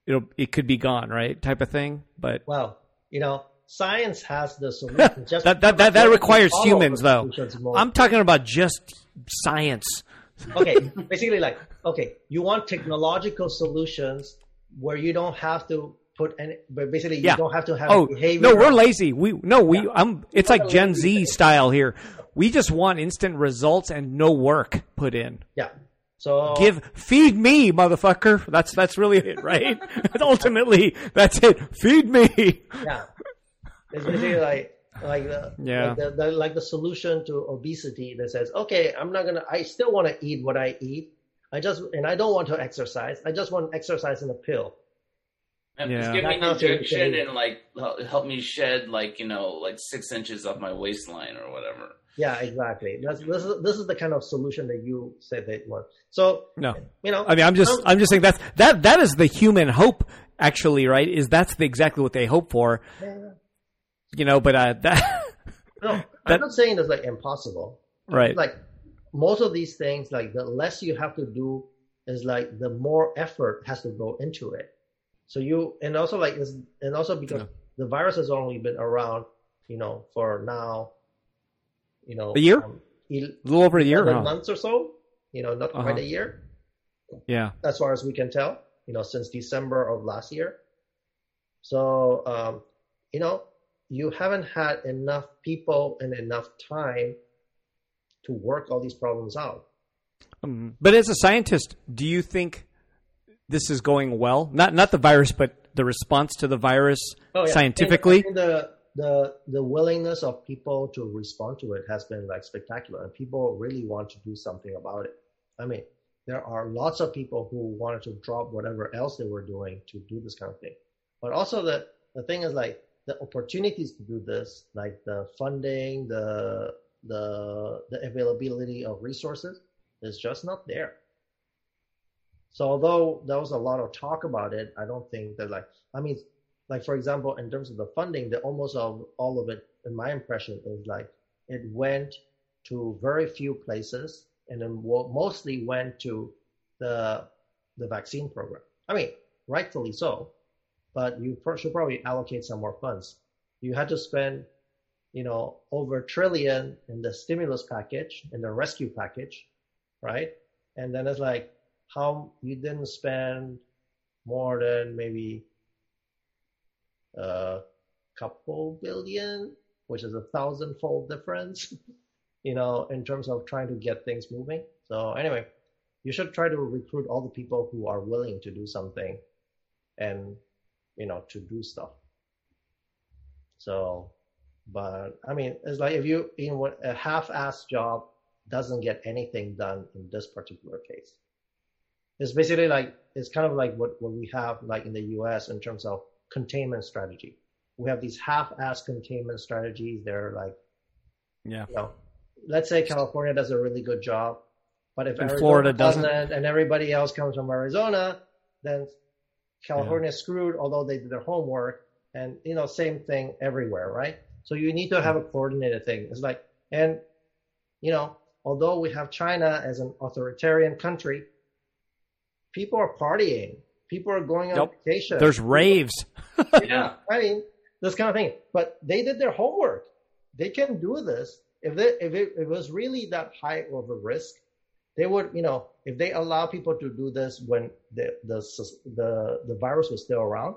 it'll it could be gone, right? Type of thing. But Well, you know, science has the solution. Just that that that, that requires humans, though. more. I'm talking about just science. okay, basically like, okay, you want technological solutions where you don't have to put any, but basically you Yeah. don't have to have Oh behavior. no, we're lazy. We no, we. Yeah. I'm. It's like Gen Z thing. style here. We just want instant results and no work put in. Yeah. So Give feed me, motherfucker. That's that's really it, right? Ultimately, that's it. Feed me. yeah, it's basically like like the, Yeah. like the, the like the solution to obesity that says, okay, I'm not gonna. I still want to eat what I eat. I just and I don't want to exercise. I just want exercise in a pill. Yeah. Just give me an That kind of thing. injection and like help me shed like you know like six inches off my waistline or whatever. Yeah, exactly. That's, this is this is the kind of solution that you said that you want. So No. you know, I mean, I'm just some- I'm just saying that's that that is the human hope actually, right? Is that's the, exactly what they hope for, you know? But uh, that no, that- I'm not saying it's like impossible. right, Like most of these things, like the less you have to do is like the more effort has to go into it. So you and also like is and also because Yeah. the virus has only been around, you know, for now, you know, A year? um, a little over a year, 11 huh? months or so. You know, not quite Uh-huh. a year. Yeah, as far as we can tell, you know, since December of last year. So, um, you know, you haven't had enough people and enough time to work all these problems out. um, but as a scientist, do you think this is going well? Not not the virus, but the response to the virus Oh, yeah. scientifically. And think the the the willingness of people to respond to it has been like spectacular, and people really want to do something about it. I mean, there are lots of people who wanted to drop whatever else they were doing to do this kind of thing. But also the the thing is like the opportunities to do this, like the funding, the the the availability of resources, is just not there. So although there was a lot of talk about it, I don't think that like I mean like for example in terms of the funding the almost all, all of it in my impression is like it went to very few places and then mostly went to the the vaccine program i mean rightfully so but you should probably allocate some more funds you had to spend you know over a trillion in the stimulus package in the rescue package right and then it's like how you didn't spend more than maybe a couple billion, which is a thousand-fold difference, you know, in terms of trying to get things moving. So anyway, you should try to recruit all the people who are willing to do something and, you know, to do stuff. So, but I mean, it's like if you, you know, what- a half-assed job doesn't get anything done in this particular case. It's basically like, it's kind of like what, what we have like in the US in terms of containment strategy. We have these half-assed containment strategies. They're like, Yeah, you know, let's say California does a really good job, but if Florida doesn't? and everybody else comes from Arizona, then California is screwed, although they did their homework. And you know, same thing everywhere, right? So you need to have a coordinated thing. It's like, and you know, although we have China as an authoritarian country, people are partying. People are going on Yep. vacation. there's raves. Yeah. I mean, this kind of thing. But they did their homework. They can do this. If they, if it, if it was really that high of a risk, they would, you know, if they allow people to do this when the the the the virus was still around,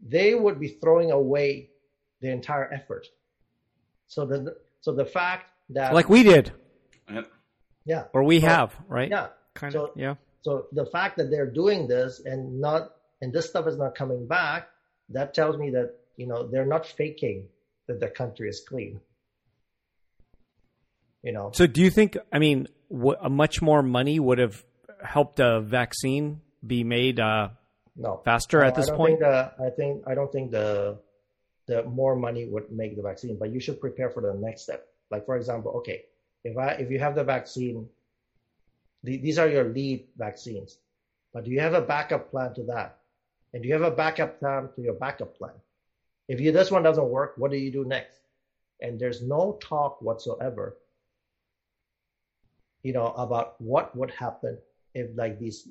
they would be throwing away the entire effort. So the so the fact that like we did, Yep. yeah or we Well, have, right? yeah kind So- of. Yeah, so the fact that they're doing this and not and this stuff is not coming back, that tells me that you know they're not faking that the country is clean. You know, So, do you think? I mean, w- a much more money would have helped a vaccine be made uh, no. faster No, at this I don't point? Think the, I think I don't think the the more money would make the vaccine, but you should prepare for the next step. Like for example, okay, if I if you have the vaccine, the, these are your lead vaccines, but do you have a backup plan to that? And do you have a backup plan to your backup plan? If you this one doesn't work, what do you do next? And there's no talk whatsoever, you know, about what would happen if like these,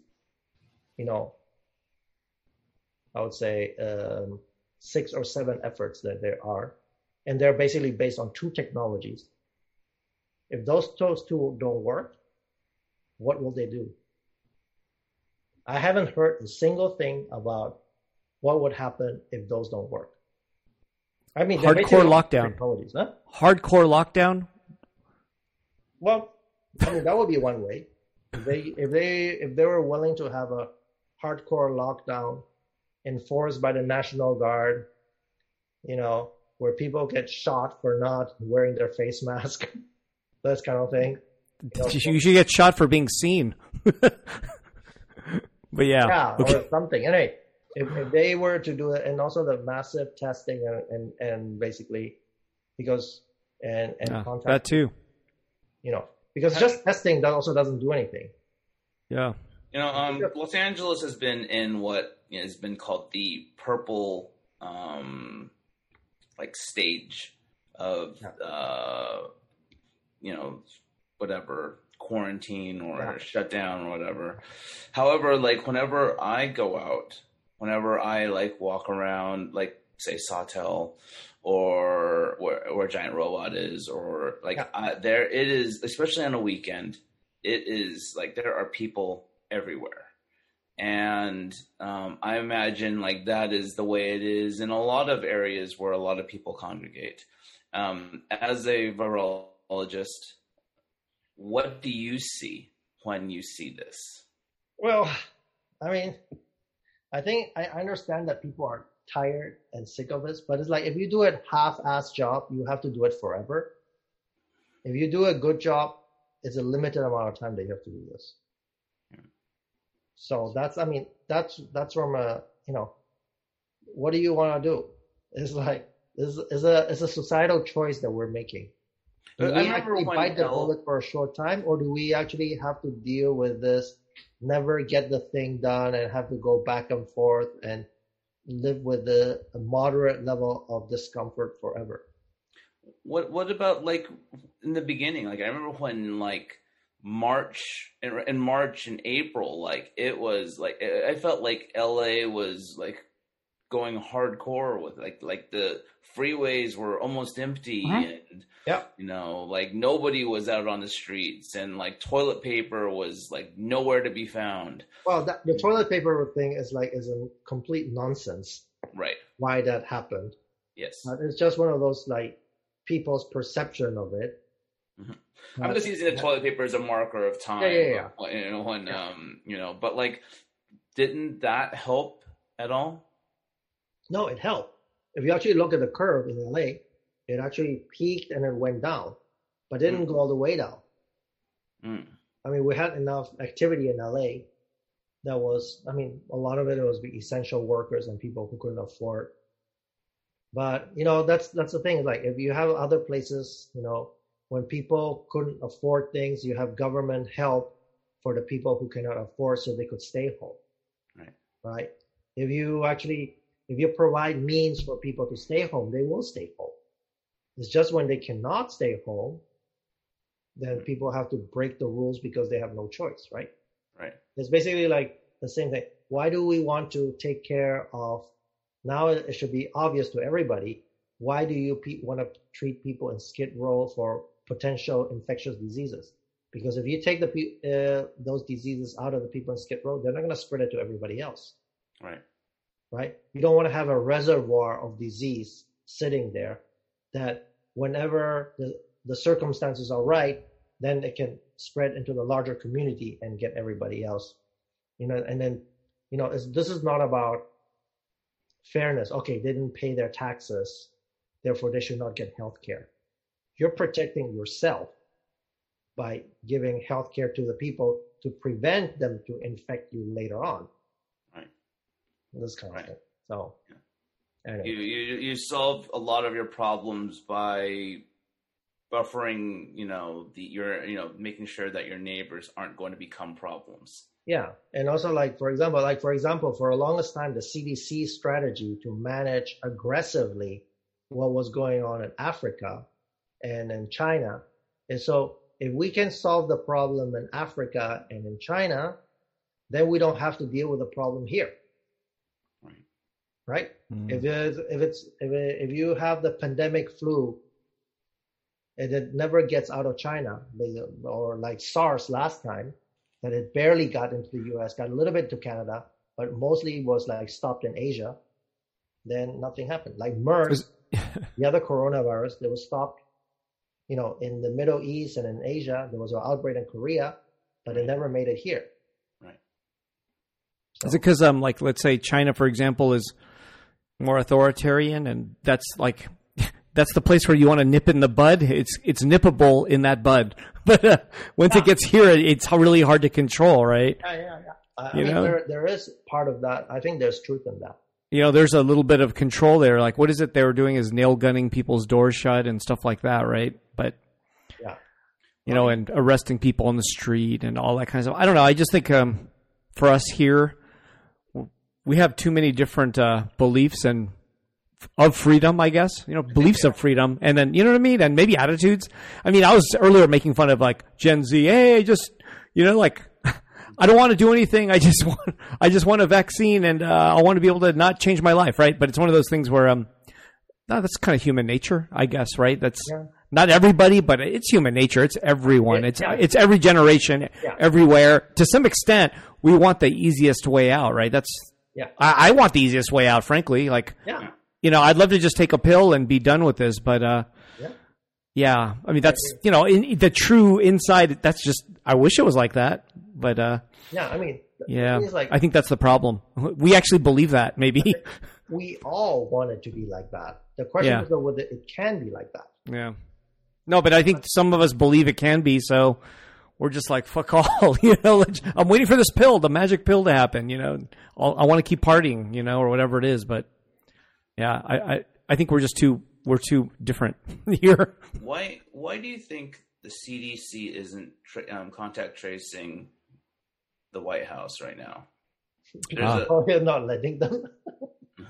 you know, I would say um, six or seven efforts that there are, and they're basically based on two technologies. If those those two don't work, what will they do? I haven't heard a single thing about what would happen if those don't work. I mean, Hardcore lockdown. technologies, huh? Hardcore lockdown. Well, I mean that would be one way. If they if they if they were willing to have a hardcore lockdown enforced by the National Guard, you know, where people get shot for not wearing their face mask, that kind of thing. You should, you should get shot for being seen. but yeah, Yeah, okay. or something. Anyway, if, if they were to do it, and also the massive testing and and, and basically because and and Yeah, contact that too. you know, because just testing that also doesn't do anything. Yeah. You know, um, Los Angeles has been in what you know, has been called the purple, um, like stage of, uh, you know, whatever quarantine or Yeah. shutdown or whatever. However, like whenever I go out, whenever I like walk around, like say Sawtelle or where, where Giant Robot is, or like Yeah. I, there, it is, especially on a weekend, it is like there are people everywhere. And um, I imagine like that is the way it is in a lot of areas where a lot of people congregate. Um, as a virologist, what do you see when you see this? Well, I mean, I think I understand that people are tired and sick of this, but it's like if you do a half-ass job, you have to do it forever. If you do a good job, it's a limited amount of time that you have to do this. So that's, I mean, that's that's from a you know, what do you want to do? It's like this is a it's a societal choice that we're making. Do I we actually bite the bullet for a short time, or do we actually have to deal with this, never get the thing done, and have to go back and forth and live with a, a moderate level of discomfort forever? What what about like in the beginning? Like I remember when like March and in March and April, like it was like I I felt like LA was like going hardcore with like like the freeways were almost empty Mhm. and Yeah. you know like nobody was out on the streets and like toilet paper was like nowhere to be found. Well, that, the toilet paper thing is like is a complete nonsense. Right. Why that happened? Yes. Uh, It's just one of those like people's perception of it. I'm just using the toilet paper as a marker of time. Yeah, yeah, yeah. You know, when Yeah. um, you know, but like, didn't that help at all? No, it helped. If you actually look at the curve in LA, it actually peaked and it went down, but didn't go all the way down. Mm. I mean, we had enough activity in LA that was, I mean, a lot of it was the essential workers and people who couldn't afford. But you know, that's that's the thing. Like, if you have other places, you know, when people couldn't afford things, you have government help for the people who cannot afford, so they could stay home. Right. Right. If you actually, if you provide means for people to stay home, they will stay home. It's just when they cannot stay home, then hmm. people have to break the rules because they have no choice, right? Right. It's basically like the same thing. Why do we want to take care of? Now it should be obvious to everybody. Why do you pe- want to treat people in skid row for potential infectious diseases? Because if you take the uh, those diseases out of the people in skid row, they're not going to spread it to everybody else, Right. right? You don't want to have a reservoir of disease sitting there that whenever the, the circumstances are right, then it can spread into the larger community and get everybody else. You know, and then, you know, it's, this is not about fairness. Okay, they didn't pay their taxes, therefore they should not get health care. You're protecting yourself by giving health care to the people to prevent them to infect you later on. Right. This kind Right. of thing. So, anyway. You you you solve a lot of your problems by buffering. You know the your you know making sure that your neighbors aren't going to become problems. Yeah, and also like for example, like for example, for the longest time, the CDC strategy to manage aggressively what was going on in Africa and in China, and so if we can solve the problem in Africa and in China, then we don't have to deal with the problem here, Right. right? Mm. If it's if it's if, it, if you have the pandemic flu, and it never gets out of China, or like SARS last time, that it barely got into the U.S., got a little bit to Canada, but mostly was like stopped in Asia. Then nothing happened. Like MERS, Was- the other coronavirus, that was stopped, you know, in the Middle East and in Asia. There was an outbreak in Korea, but it never made it here. Right. Is it because, um, like, let's say China, for example, is more authoritarian, and that's like that's the place where you want to nip in the bud. It's it's nippable in that bud, but uh, once it gets here, it's really hard to control, right? Yeah, yeah, yeah. I, I You mean, know? there there is part of that. I think there's truth in that. You know, there's a little bit of control there. Like, what is it they were doing? Is nail gunning people's doors shut and stuff like that, right? But Yeah. you know, and arresting people on the street and all that kind of stuff. I don't know. I just think um, for us here, we have too many different uh, beliefs and of freedom, I guess. You know, beliefs of freedom, and then you know what I mean, and maybe attitudes. I mean, I was earlier making fun of like Gen Z. Hey, just you know, like I don't want to do anything. I just want, I just want a vaccine, and uh, I want to be able to not change my life, right? But it's one of those things where um, no, that's kind of human nature, I guess, right? That's Yeah. not everybody, but it's human nature. It's everyone. It's it's every generation, Yeah. everywhere. To some extent, we want the easiest way out, right? That's Yeah. I, I want the easiest way out, frankly. Like Yeah. you know, I'd love to just take a pill and be done with this, but uh, Yeah. yeah, I mean that's you know, in, the true inside. That's just I wish it was like that, but uh, Yeah. I mean, yeah, like I think that's the problem. We actually believe that maybe. we all want it to be like that. The question Yeah. is though whether it can be like that. Yeah. No, but I think some of us believe it can be, so we're just like, fuck all, you know, I'm waiting for this pill, the magic pill to happen, you know, I'll, I want to keep partying, you know, or whatever it is. But yeah, I, I, I think we're just too, we're too different here. Why why do you think the CDC isn't tra- um, contact tracing the White House right now? There's Oh, they're not letting them.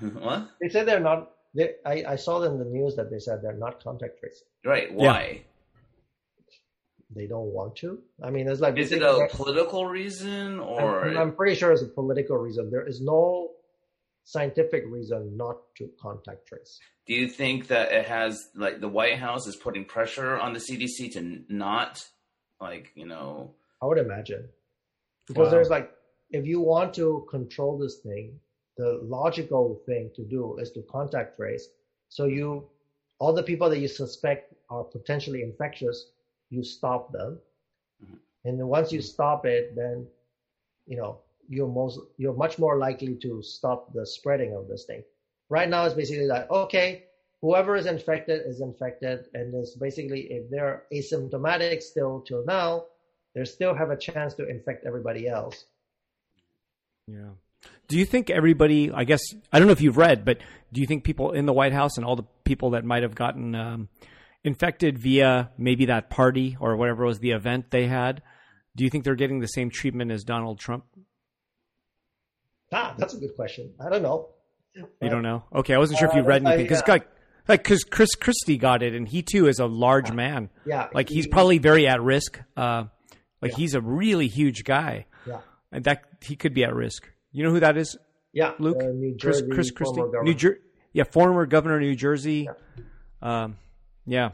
what? They said they're not. They, I, I saw in the news that they said they're not contact tracing. Right? Why? They don't want to. I mean, it's like Is it a political reason or? I'm, I'm pretty sure it's a political reason. There is no scientific reason not to contact trace. do you think that it has like the White House is putting pressure on the CDC to not like you know? I would imagine because Wow. there's like if you want to control this thing, the logical thing to do is to contact trace. So you all the people that you suspect are potentially infectious, you stop them, Mhm. and then once you stop it, then you know you're most you're much more likely to stop the spreading of this thing. Right now, it's basically like okay, whoever is infected is infected, and it's basically if they're asymptomatic still till now, they still have a chance to infect everybody else. Yeah. Do you think everybody, I guess, I don't know if you've read, but do you think people in the White House and all the people that might have gotten um, infected via maybe that party or whatever was the event they had, do you think they're getting the same treatment as Donald Trump? Ah, that's a good question. I don't know. You don't know? Okay, I wasn't sure if you Uh, read anything because yeah. like like because Chris Christie got it and he too is a large man. Yeah, Like he's probably very at risk. Uh, like Yeah. he's a really huge guy, yeah, and that he could be at risk. You know who that is? yeah. Luke? uh, New Chris Jersey, Chris Christie, former New. Jer- yeah, former governor of New Jersey. Um, yeah,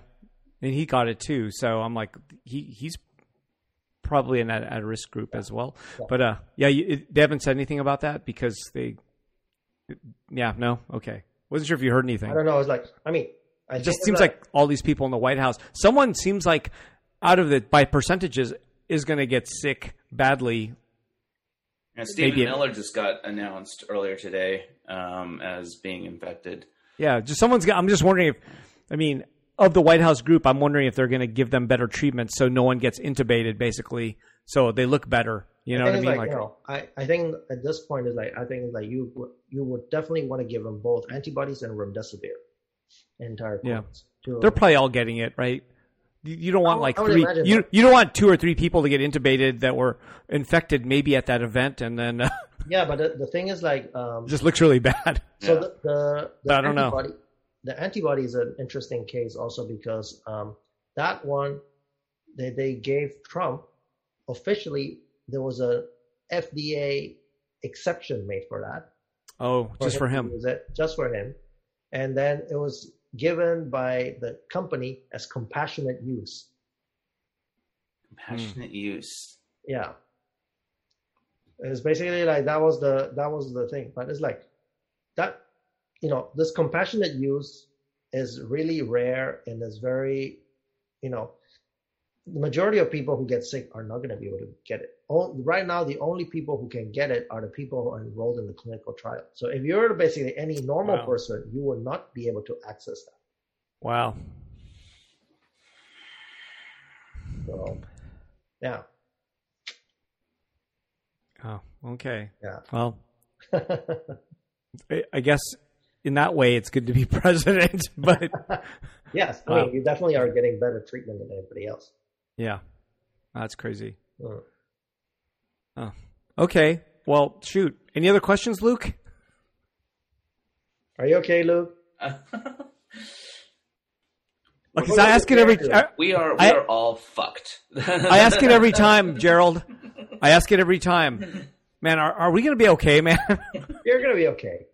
and he got it too. So I'm like, he he's probably in that at risk group as well. Yeah. But uh, yeah, you, it, they haven't said anything about that because they. Yeah, no, okay. Wasn't sure if you heard anything. I don't know. It's like I mean, I It just seems that- like all these people in the White House. Someone seems like out of the by percentages is going to get sick badly. And Stephen Maybe it- Miller just got announced earlier today um, as being infected. Yeah, just someone's. got- I'm just wondering if, I mean, of the White House group, I'm wondering if they're going to give them better treatment so no one gets intubated, basically, so they look better. You know what I mean? it's Like, you know, I, I think at this point is like I think it's like you would- you would definitely want to give them both antibodies and remdesivir, entire Yeah. To, they're probably all getting it, right? You, you don't want I like I three. You you don't want two or three people to get intubated that were infected maybe at that event, and then uh, yeah, but the, the thing is like um, just looks really bad. So Yeah. the, the, the I don't know. antibody, the antibody is an interesting case also because um, that one they, they gave Trump officially there was a FDA exception made for that. Oh, just for him. use it, just for him, and then it was given by the company as compassionate use. Compassionate hmm. use. Yeah. It's basically like that was the that was the thing. But it's like that you know, this compassionate use is really rare and is very, you know, the majority of people who get sick are not going to be able to get it. Right now, the only people who can get it are the people who are enrolled in the clinical trial. So if you're basically any normal Wow. person, you will not be able to access that. Wow. So, yeah, Oh, okay. yeah. Well, I- guess in that way, it's good to be president. But yes, I mean, you definitely are getting better treatment than anybody else. yeah, That's crazy. Uh, Oh, okay. Well, shoot. Any other questions, Luke? Are you okay, Luke? Like, 'cause I ask it every. I, we are we I- are all fucked. I ask it every time, Gerald. I ask it every time. Man, are, are we going to be okay, man? You're gonna be okay.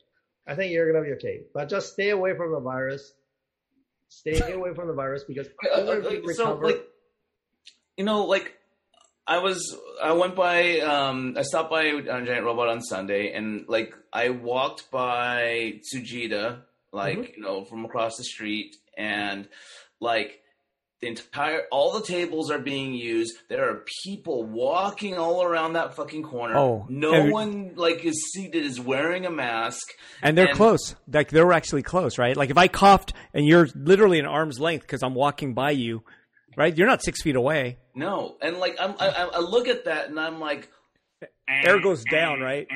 I think you're gonna be okay. But just stay away from the virus. Stay away from the virus because Uh, even if uh, so recover, like you know like i was i went by um i stopped by on giant robot on sunday and like i walked by tsujita like Mm-hmm. you know from across the street and like the entire all the tables are being used there are people walking all around that fucking corner Oh, no and- one like is seated is wearing a mask And they're And- close. Like they're actually close, right? Like if I coughed and you're literally an arm's length because I'm walking by you, right? You're not six feet away. no and like I'm, I, I I look at that and i'm like Air goes down, right?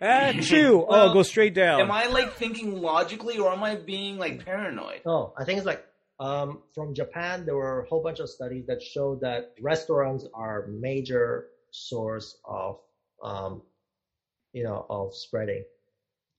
Ah, chew. oh, Well, it goes straight down. Am I like thinking logically, or am I being like paranoid? no, I think it's like um, from Japan. There were a whole bunch of studies that showed that restaurants are major source of, um, you know, of spreading.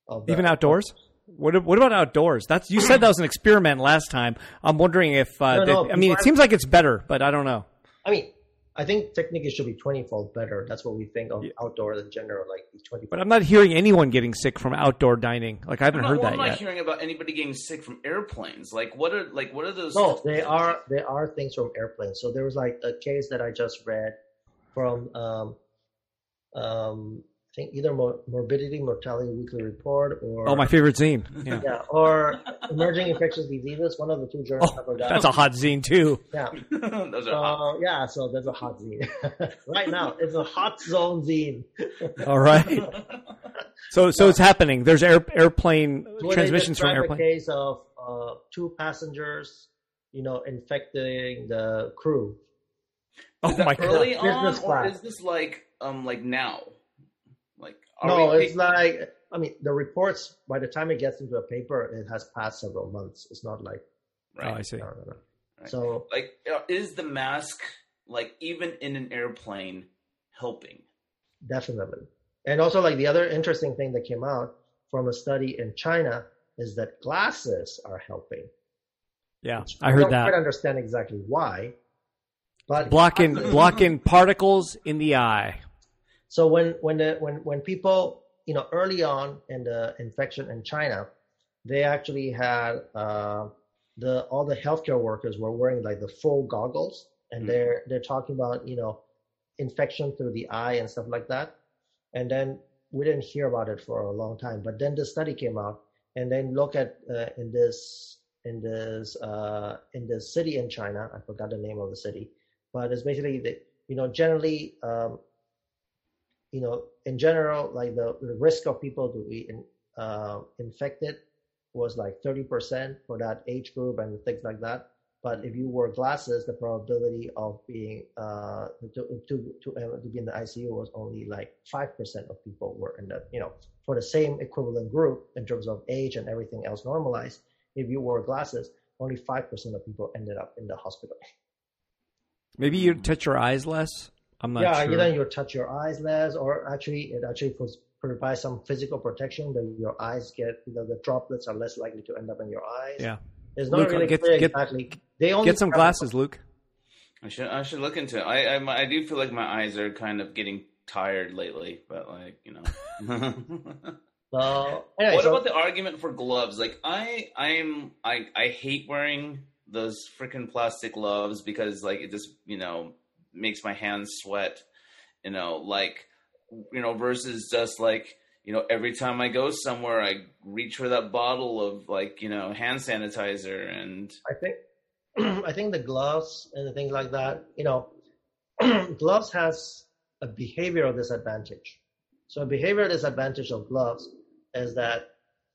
Of the- Even outdoors. What what about outdoors? That's you said that was an experiment last time. I'm wondering if uh, No, no, that- I mean it seems like it's better, but I don't know. I mean, I think technically should be twenty-fold better. That's what we think of Yeah. outdoor in general, like twenty. But I'm not hearing anyone getting sick from outdoor dining. Like I haven't I'm heard not, that I'm not yet. hearing about anybody getting sick from airplanes. Like, what are like what are those? No, they are there are things from airplanes. So there was like a case that I just read from um, um, I think either Mor- Morbidity Mortality Weekly Report or Oh, my favorite zine. Yeah. yeah, or Emerging Infectious Diseases. One of the two journals I Oh, forgot. that's a hot zine too. yeah. those are hot. So yeah, so there's a hot zine right now. It's a hot zone zine. All right. So so it's happening. There's air, airplane Where transmissions from airplane. A case of uh, two passengers, you know, infecting the crew. Oh Is that my god. early on, Business or is this like um like now? Like are no, we, it's like I mean the reports by the time it gets into a paper, it has passed several months. It's not like Oh, I see. no, no, no. Right. So Like, uh, is the mask like even in an airplane helping? definitely, and also like the other interesting thing that came out from a study in China is that glasses are helping. Yeah, I heard don't that. quite understand exactly why, but Blocking blocking particles in the eye. So when when the when when people you know early on in the infection in China, they actually had uh, the all the healthcare workers were wearing like the full goggles, and Mhm. they're they're talking about you know infection through the eye and stuff like that, and then we didn't hear about it for a long time. But then the study came out, and then look at uh, in this in this uh, in this city in China, I forgot the name of the city, but it's basically the you know generally. Um, you know, in general, like the, the risk of people to be in, uh, infected was like 30% for that age group and things like that. But if you wore glasses, the probability of being uh, to to to, uh, to be in the ICU was only like five percent of people were in the you know for the same equivalent group in terms of age and everything else normalized. If you wore glasses, only five percent of people ended up in the hospital. Maybe you touch your eyes less. I'm not yeah, sure. either you touch your eyes less, or actually it actually puts, provides some physical protection that your eyes get you know, the droplets are less likely to end up in your eyes. Yeah. it's not Luke, really get- clear get- exactly. They only Get some have- glasses, Luke. I should I should look into it. I I, I do feel like my eyes are kind of getting tired lately, but like you know. So anyway, what so, about the argument for gloves? Like I I'm I I hate wearing those freaking plastic gloves because like it just you know makes my hands sweat. You know, like you know versus just like you know every time I go somewhere I reach for that bottle of like you know hand sanitizer and I think I think the gloves and the things like that, you know, gloves has a behavioral disadvantage. So a behavioral disadvantage of gloves is that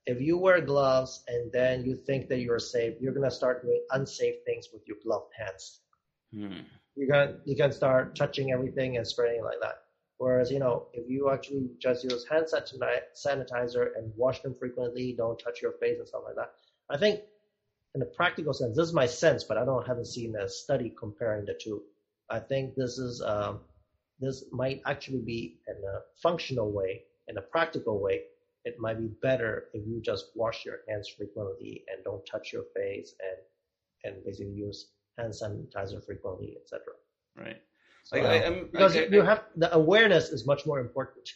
if you wear gloves and then you think that you're safe, you're gonna start doing unsafe things with your gloved hands. hmm. You can you can start touching everything and spraying like that. Whereas you know if you actually just use hand sanitizer and wash them frequently, don't touch your face and stuff like that. I think in a practical sense, this is my sense, but I don't haven't seen a study comparing the two. I think this is um, this might actually be in a functional way, in a practical way. It might be better if you just wash your hands frequently and don't touch your face and and basically use hand sanitizer frequently, etc. Right. So, Like, I- I'm- because I- you have the awareness is much more important.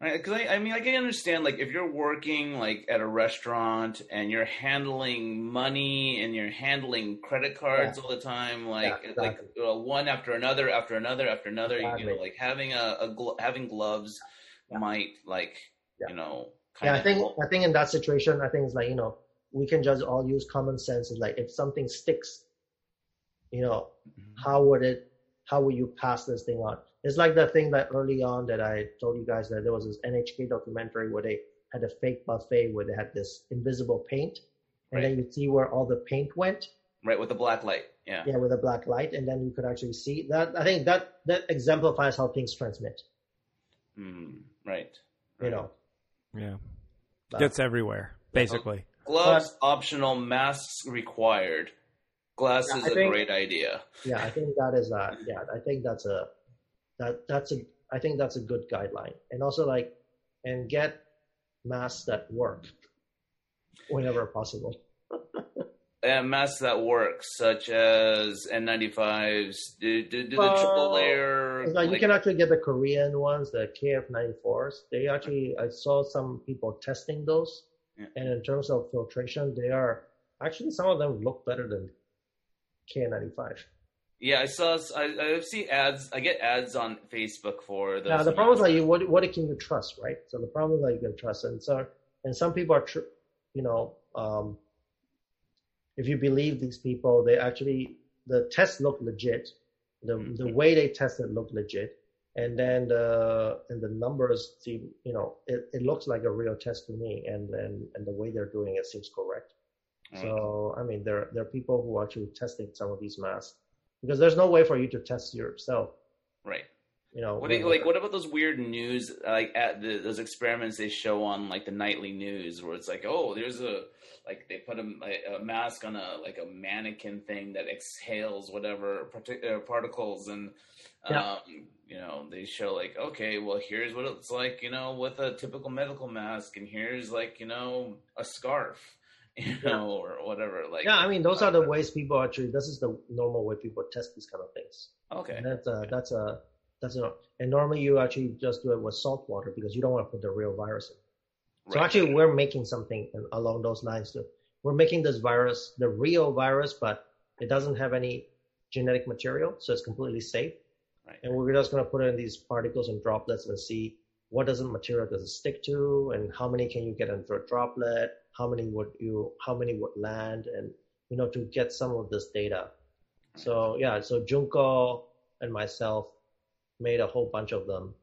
Right, because I, I mean, I can understand like if you're working like at a restaurant and you're handling money and you're handling credit cards all the time, like Yeah, like exactly. uh, one after another after another after another. You know, like having a, a glo- having gloves Yeah. might like Yeah. you know. Yeah, I think help. I think in that situation, I think it's like you know we can just all use common sense. It's like if something sticks, you know, Mhm. how would it? How would you pass this thing on? It's like the thing that early on that I told you guys that there was this NHK documentary where they had a fake buffet where they had this invisible paint, and then you see where all the paint went. right with the black light. Yeah. Yeah, with a black light, and then you could actually see that. I think that that exemplifies how things transmit. Mm, right. You know, Yeah, But- gets everywhere basically. gloves optional, masks required. Glass Yeah, is I a think- great idea. yeah i think that is that yeah i think that's a that that's a i think that's a good guideline and also like and get masks that work whenever possible and masks that work, such as N95s. Do, do, do the Well, triple layer? it's like you can actually get the korean ones the kf94s they actually i saw some people testing those Yeah. and in terms of filtration they are actually some of them look better than k95 yeah, I saw. I, I see ads. I get ads on Facebook for those. Yeah, the problem is like you, what what can you trust, right? So the problem is like you can trust, and so and some people are, tr- you know, um, if you believe these people, they actually the tests look legit, the the Mhm. way they tested looked legit, and then the and the numbers seem, you know, it, it looks like a real test to me, and and and the way they're doing it seems correct. So I mean, there there are people who are actually testing some of these masks because there's no way for you to test yourself. right. You know, What you, like? What about those weird news, like at the, those experiments they show on like the nightly news, where it's like, oh, there's a like they put a, a mask on a like a mannequin thing that exhales whatever partic- uh, particles, and Yeah. um, you know they show like, okay, well here's what it's like, you know, with a typical medical mask, and here's like you know a scarf, you know, or whatever. Like, Yeah, I mean, those are the ways people actually. This is the normal way people test these kind of things. okay, And that's a that's a that's a. And normally you actually just do it with salt water because you don't want to put the real virus in. So actually, we're making something along those lines too. We're making this virus the real virus, but it doesn't have any genetic material, so it's completely safe. Right. And we're just going to put it in these particles and droplets and see what does the material does it stick to, and how many can you get into a droplet, how many would you, how many would land, and you know to get some of this data. So yeah, so Junko and myself made a whole bunch of them.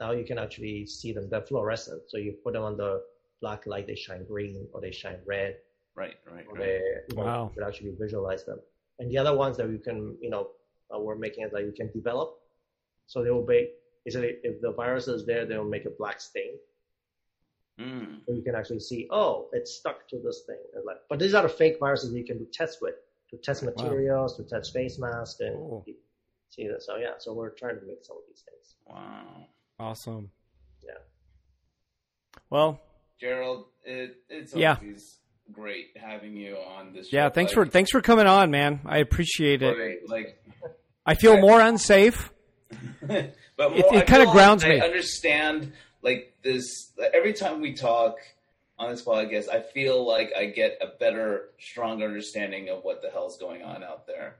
Now you can actually see them. They're fluorescent, so you put them on the black light, they shine green or they shine red, right, right, or right. they you know, Wow. you could actually visualize them. And the other ones that you can, you know, uh, we're making it that you can develop. So they will be, basically, if the virus is there, they will make a black stain. Mm. So you can actually see, oh, it's stuck to this thing. Like, but these are the fake viruses you can do tests with to test materials, to test face masks, and Cool. see that. So yeah, so we're trying to make some of these things. Wow. Awesome. Yeah. Well, Gerald, it, it's Yeah. always great having you on this. yeah. Thanks Like, for thanks for coming on, man. I appreciate it. Like, like I feel more unsafe. but It- more, it I kinda grounds like me. I understand like this. Every time we talk on this podcast, I feel like I get a better, stronger understanding of what the hell's going on out there.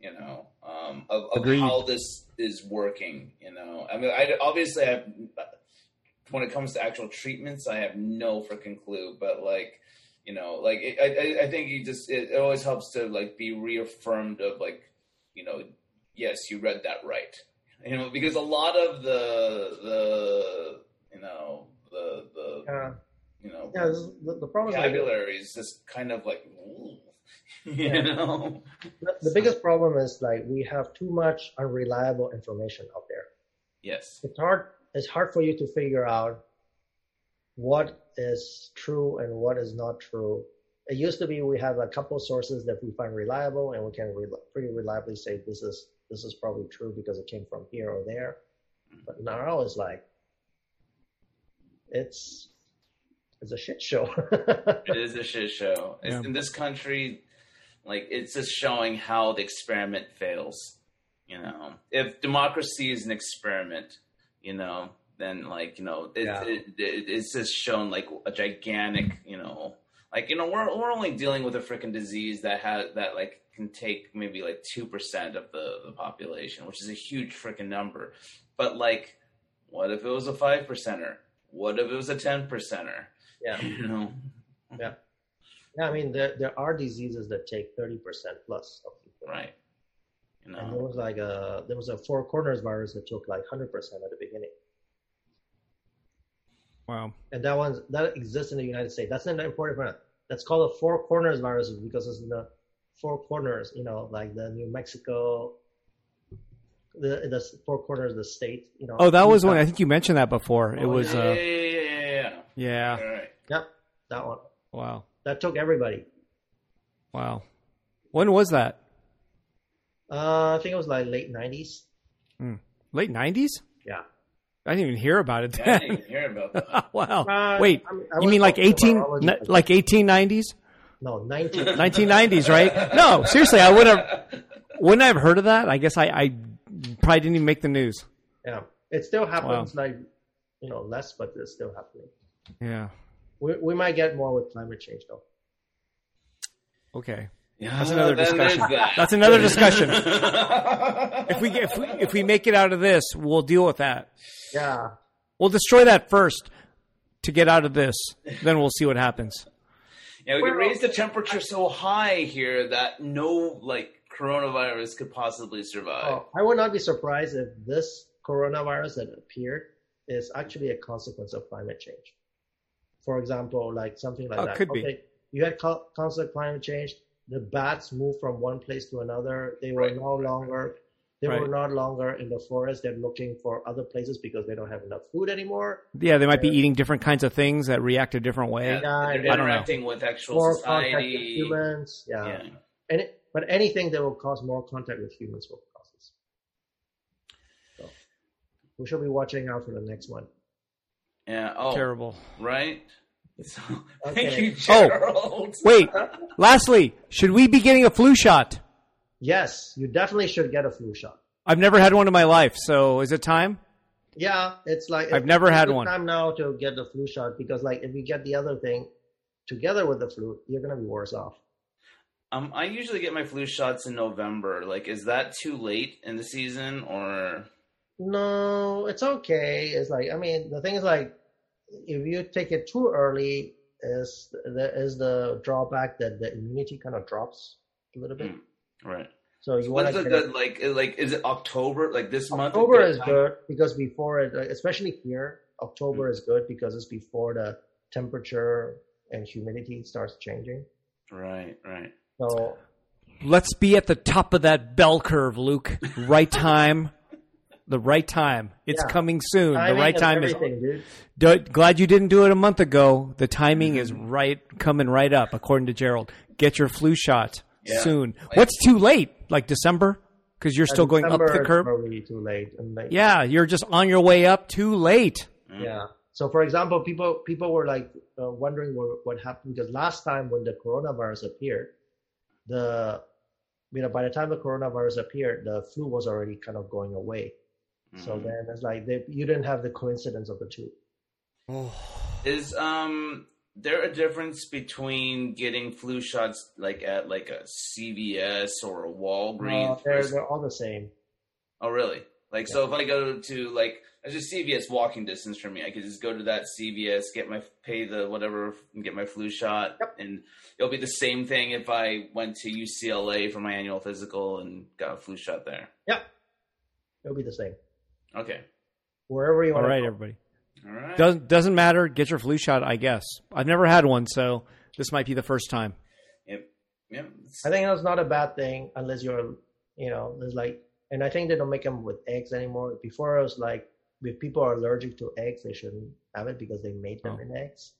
You know, um, of, of how this is working. You know, I mean, I obviously have. When it comes to actual treatments, I have no freaking clue. But like, you know, like it, I, I- I think you just it, it always helps to like be reaffirmed of like, you know, yes, you read that right. You know, because a lot of the the you know the the you know yeah. Is, the, the problem is like, vocabulary is just kind of like ooh, you Yeah. know. the, the biggest problem is like we have too much unreliable information out there. Yes. It's hard. It's hard for you to figure out what is true and what is not true. It used to be we have a couple sources that we find reliable and we can re- pretty reliably say this is this is probably true because it came from here or there. Mm-hmm. But now it's like it's it's a shit show. it is a shit show. It's, Yeah. In this country, like it's just showing how the experiment fails. You know, if democracy is an experiment, you know, then like you know, it, Yeah. it, it, it's just shown like a gigantic, you know, like you know, we're we're only dealing with a freaking disease that has that like can take maybe like two percent of the the population, which is a huge freaking number. But like, what if it was a five percenter? What if it was a ten percenter? yeah. You know. Yeah, Yeah, I mean there there are diseases that take thirty percent plus of people. Right. You And there was like a there was a four corners virus that took like hundred percent at the beginning. Wow. And that one that exists in the United States. That's an important part. That's called a four corners virus because it's in the four corners, you know, like the New Mexico the the four corners of the state, you know. Oh, that was one. I think you mentioned that before. It Oh, was. yeah, Uh, yeah, yeah, yeah, yeah, yeah. yeah. All right. Yep, that one. Wow. That took everybody. Wow. When was that? Uh, I think it was like late nineties. Late nineties? Yeah. I didn't even hear about it. Yeah, I Then. didn't even hear about that. wow. Uh, Wait. I mean, I you mean like eighteen, n- like eighteen nineties? No, nineteen. 1990s, right? No, seriously, I would have wouldn't I have heard of that. I guess I, I probably didn't even make the news. yeah, it still happens like you know less, but it's still happening. Yeah. We we might get more with climate change though. Okay. Yeah, That's another discussion. that. That's another discussion. If we, if we if we make it out of this, we'll deal with that. Yeah, We'll destroy that first to get out of this. Then we'll see what happens. yeah, we can raise the temperature so high here that no like coronavirus could possibly survive. oh, I would not be surprised if this coronavirus that appeared is actually a consequence of climate change. For example, like something like Oh, that. could be. okay, you had co- constant climate change. The bats moved from one place to another. They were Right. no longer they were Right. not longer in the forest. They're looking for other places because they don't have enough food anymore. Yeah, they might be eating different kinds of things that react a different way. Yeah, Yeah, they're I don't know. interacting with actual More contact with society. humans. Yeah. Yeah. And it, but anything that will cause more contact with humans will cause this. So we should be watching out for the next one. Yeah. Oh, Terrible. right. So, Thank you, oh, Gerald. Oh, Wait. Lastly, should we be getting a flu shot? Yes, you definitely should get a flu shot. I've never had one in my life, so is it time? Yeah, it's like I've never it's had one. Time now to get the flu shot because like if you get the other thing together with the flu, you're gonna be worse off. Um, I usually get my flu shots in November. Like, is that too late in the season, or No, it's okay. It's like I mean the thing is like if you take it too early is the is the drawback that the immunity kind of drops a little bit. Mm, right? So you What want to like? Like, is it October? Like this month? October is good because before it, especially here, October Mm. is good because it's before the temperature and humidity starts changing. Right, right. So Let's be at the top of that bell curve, Luke. Right time. The right time. It's Yeah. coming soon. The right time is. dude. Do- glad you didn't do it a month ago. The timing is Mm-hmm. right, coming right up, according to Gerald. Get your flu shot Yeah. soon. What's too late? Like December? Because you're still going up the curve. Probably too late. Like, Yeah, you're just on your way up. Too late. Yeah. So, for example, people people were like uh, wondering what what happened because last time when the coronavirus appeared, the you know by the time the coronavirus appeared, the flu was already kind of going away. So Mhm. then it's like they, you didn't have the coincidence of the two. Is um there a difference between getting flu shots like at like a CVS or a Walgreens? Uh, they're they're all the same. oh, really? Like, so if I go to like, it's just CVS walking distance from me. I could just go to that CVS, get my pay the whatever, and get my flu shot, Yep. and it'll be the same thing if I went to UCLA for my annual physical and got a flu shot there. Yeah, it'll be the same Okay, wherever you All want. right, go. everybody. all right. Doesn't doesn't matter. Get your flu shot. I guess I've never had one, so this might be the first time. Yep, yep. I think that's not a bad thing unless you're, you know, there's like, and I think they don't make them with eggs anymore. Before it was like, if people are allergic to eggs, they shouldn't have it because they made them Oh. in eggs.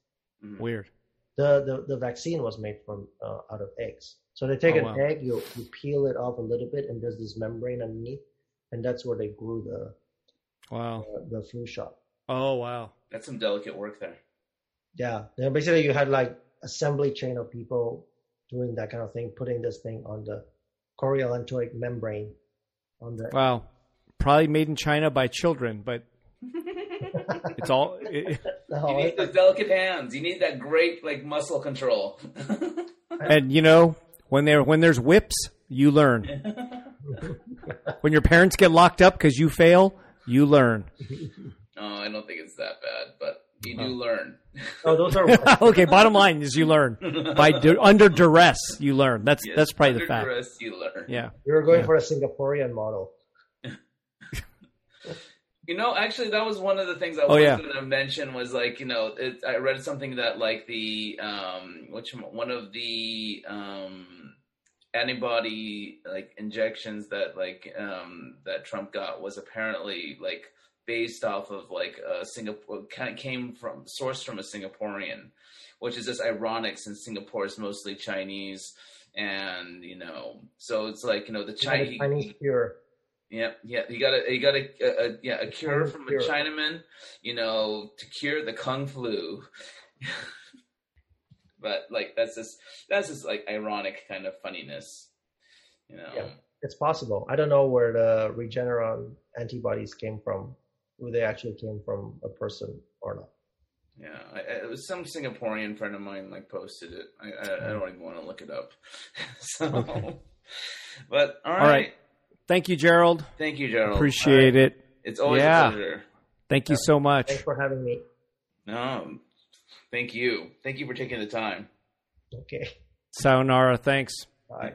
mhm. Weird. the the, the vaccine was made from uh, out of eggs. So they take Oh, an wow. egg, you you peel it off a little bit, and there's this membrane underneath, and that's where they grew the Wow. uh, the flu shot. Oh wow. That's some delicate work there. Yeah, then basically you had like assembly chain of people doing that kind of thing, putting this thing on the chorioallantoic membrane on the Wow. Probably made in China by children, but it's all. It, No, You need it- those delicate hands. You need that great like muscle control. and you know when there when there's whips, you learn. when your parents get locked up because you fail, you learn. oh, I don't think it's that bad, but you do Oh. learn. no, those are okay, bottom line is you learn by du- under duress. You learn. That's Yes, that's probably the under fact. duress, you learn. Yeah. you were going Yeah. for a Singaporean model. You know, actually, that was one of the things I Oh, was yeah. to mention was like, you know, it, I read something that like the um, which one of the um, antibody like injections that like um, that Trump got was apparently like based off of like a Singapore kind of came from sourced from a Singaporean, which is just ironic since Singapore is mostly Chinese. And you know, so it's like you know the the Chinese, Chinese cure. Yeah, yeah. You got a you got a, a, uh, a uh, yeah a cure from a Chinaman, you know, to cure the kung flu. but like that's just that's just like ironic kind of funniness, you know. Yeah. It's possible. I don't know where the Regeneron antibodies came from, who they actually came from a person or not. Yeah, I, I, it was some Singaporean friend of mine like posted it. I I, I don't even want to look it up. so, Okay. but all right. All right. Thank you, Gerald. Thank you, Gerald. Appreciate it. It's always Yeah. a pleasure. Thank you so much. Thanks for having me. No, thank you. Thank you for taking the time. Okay. Sayonara. Thanks. Bye.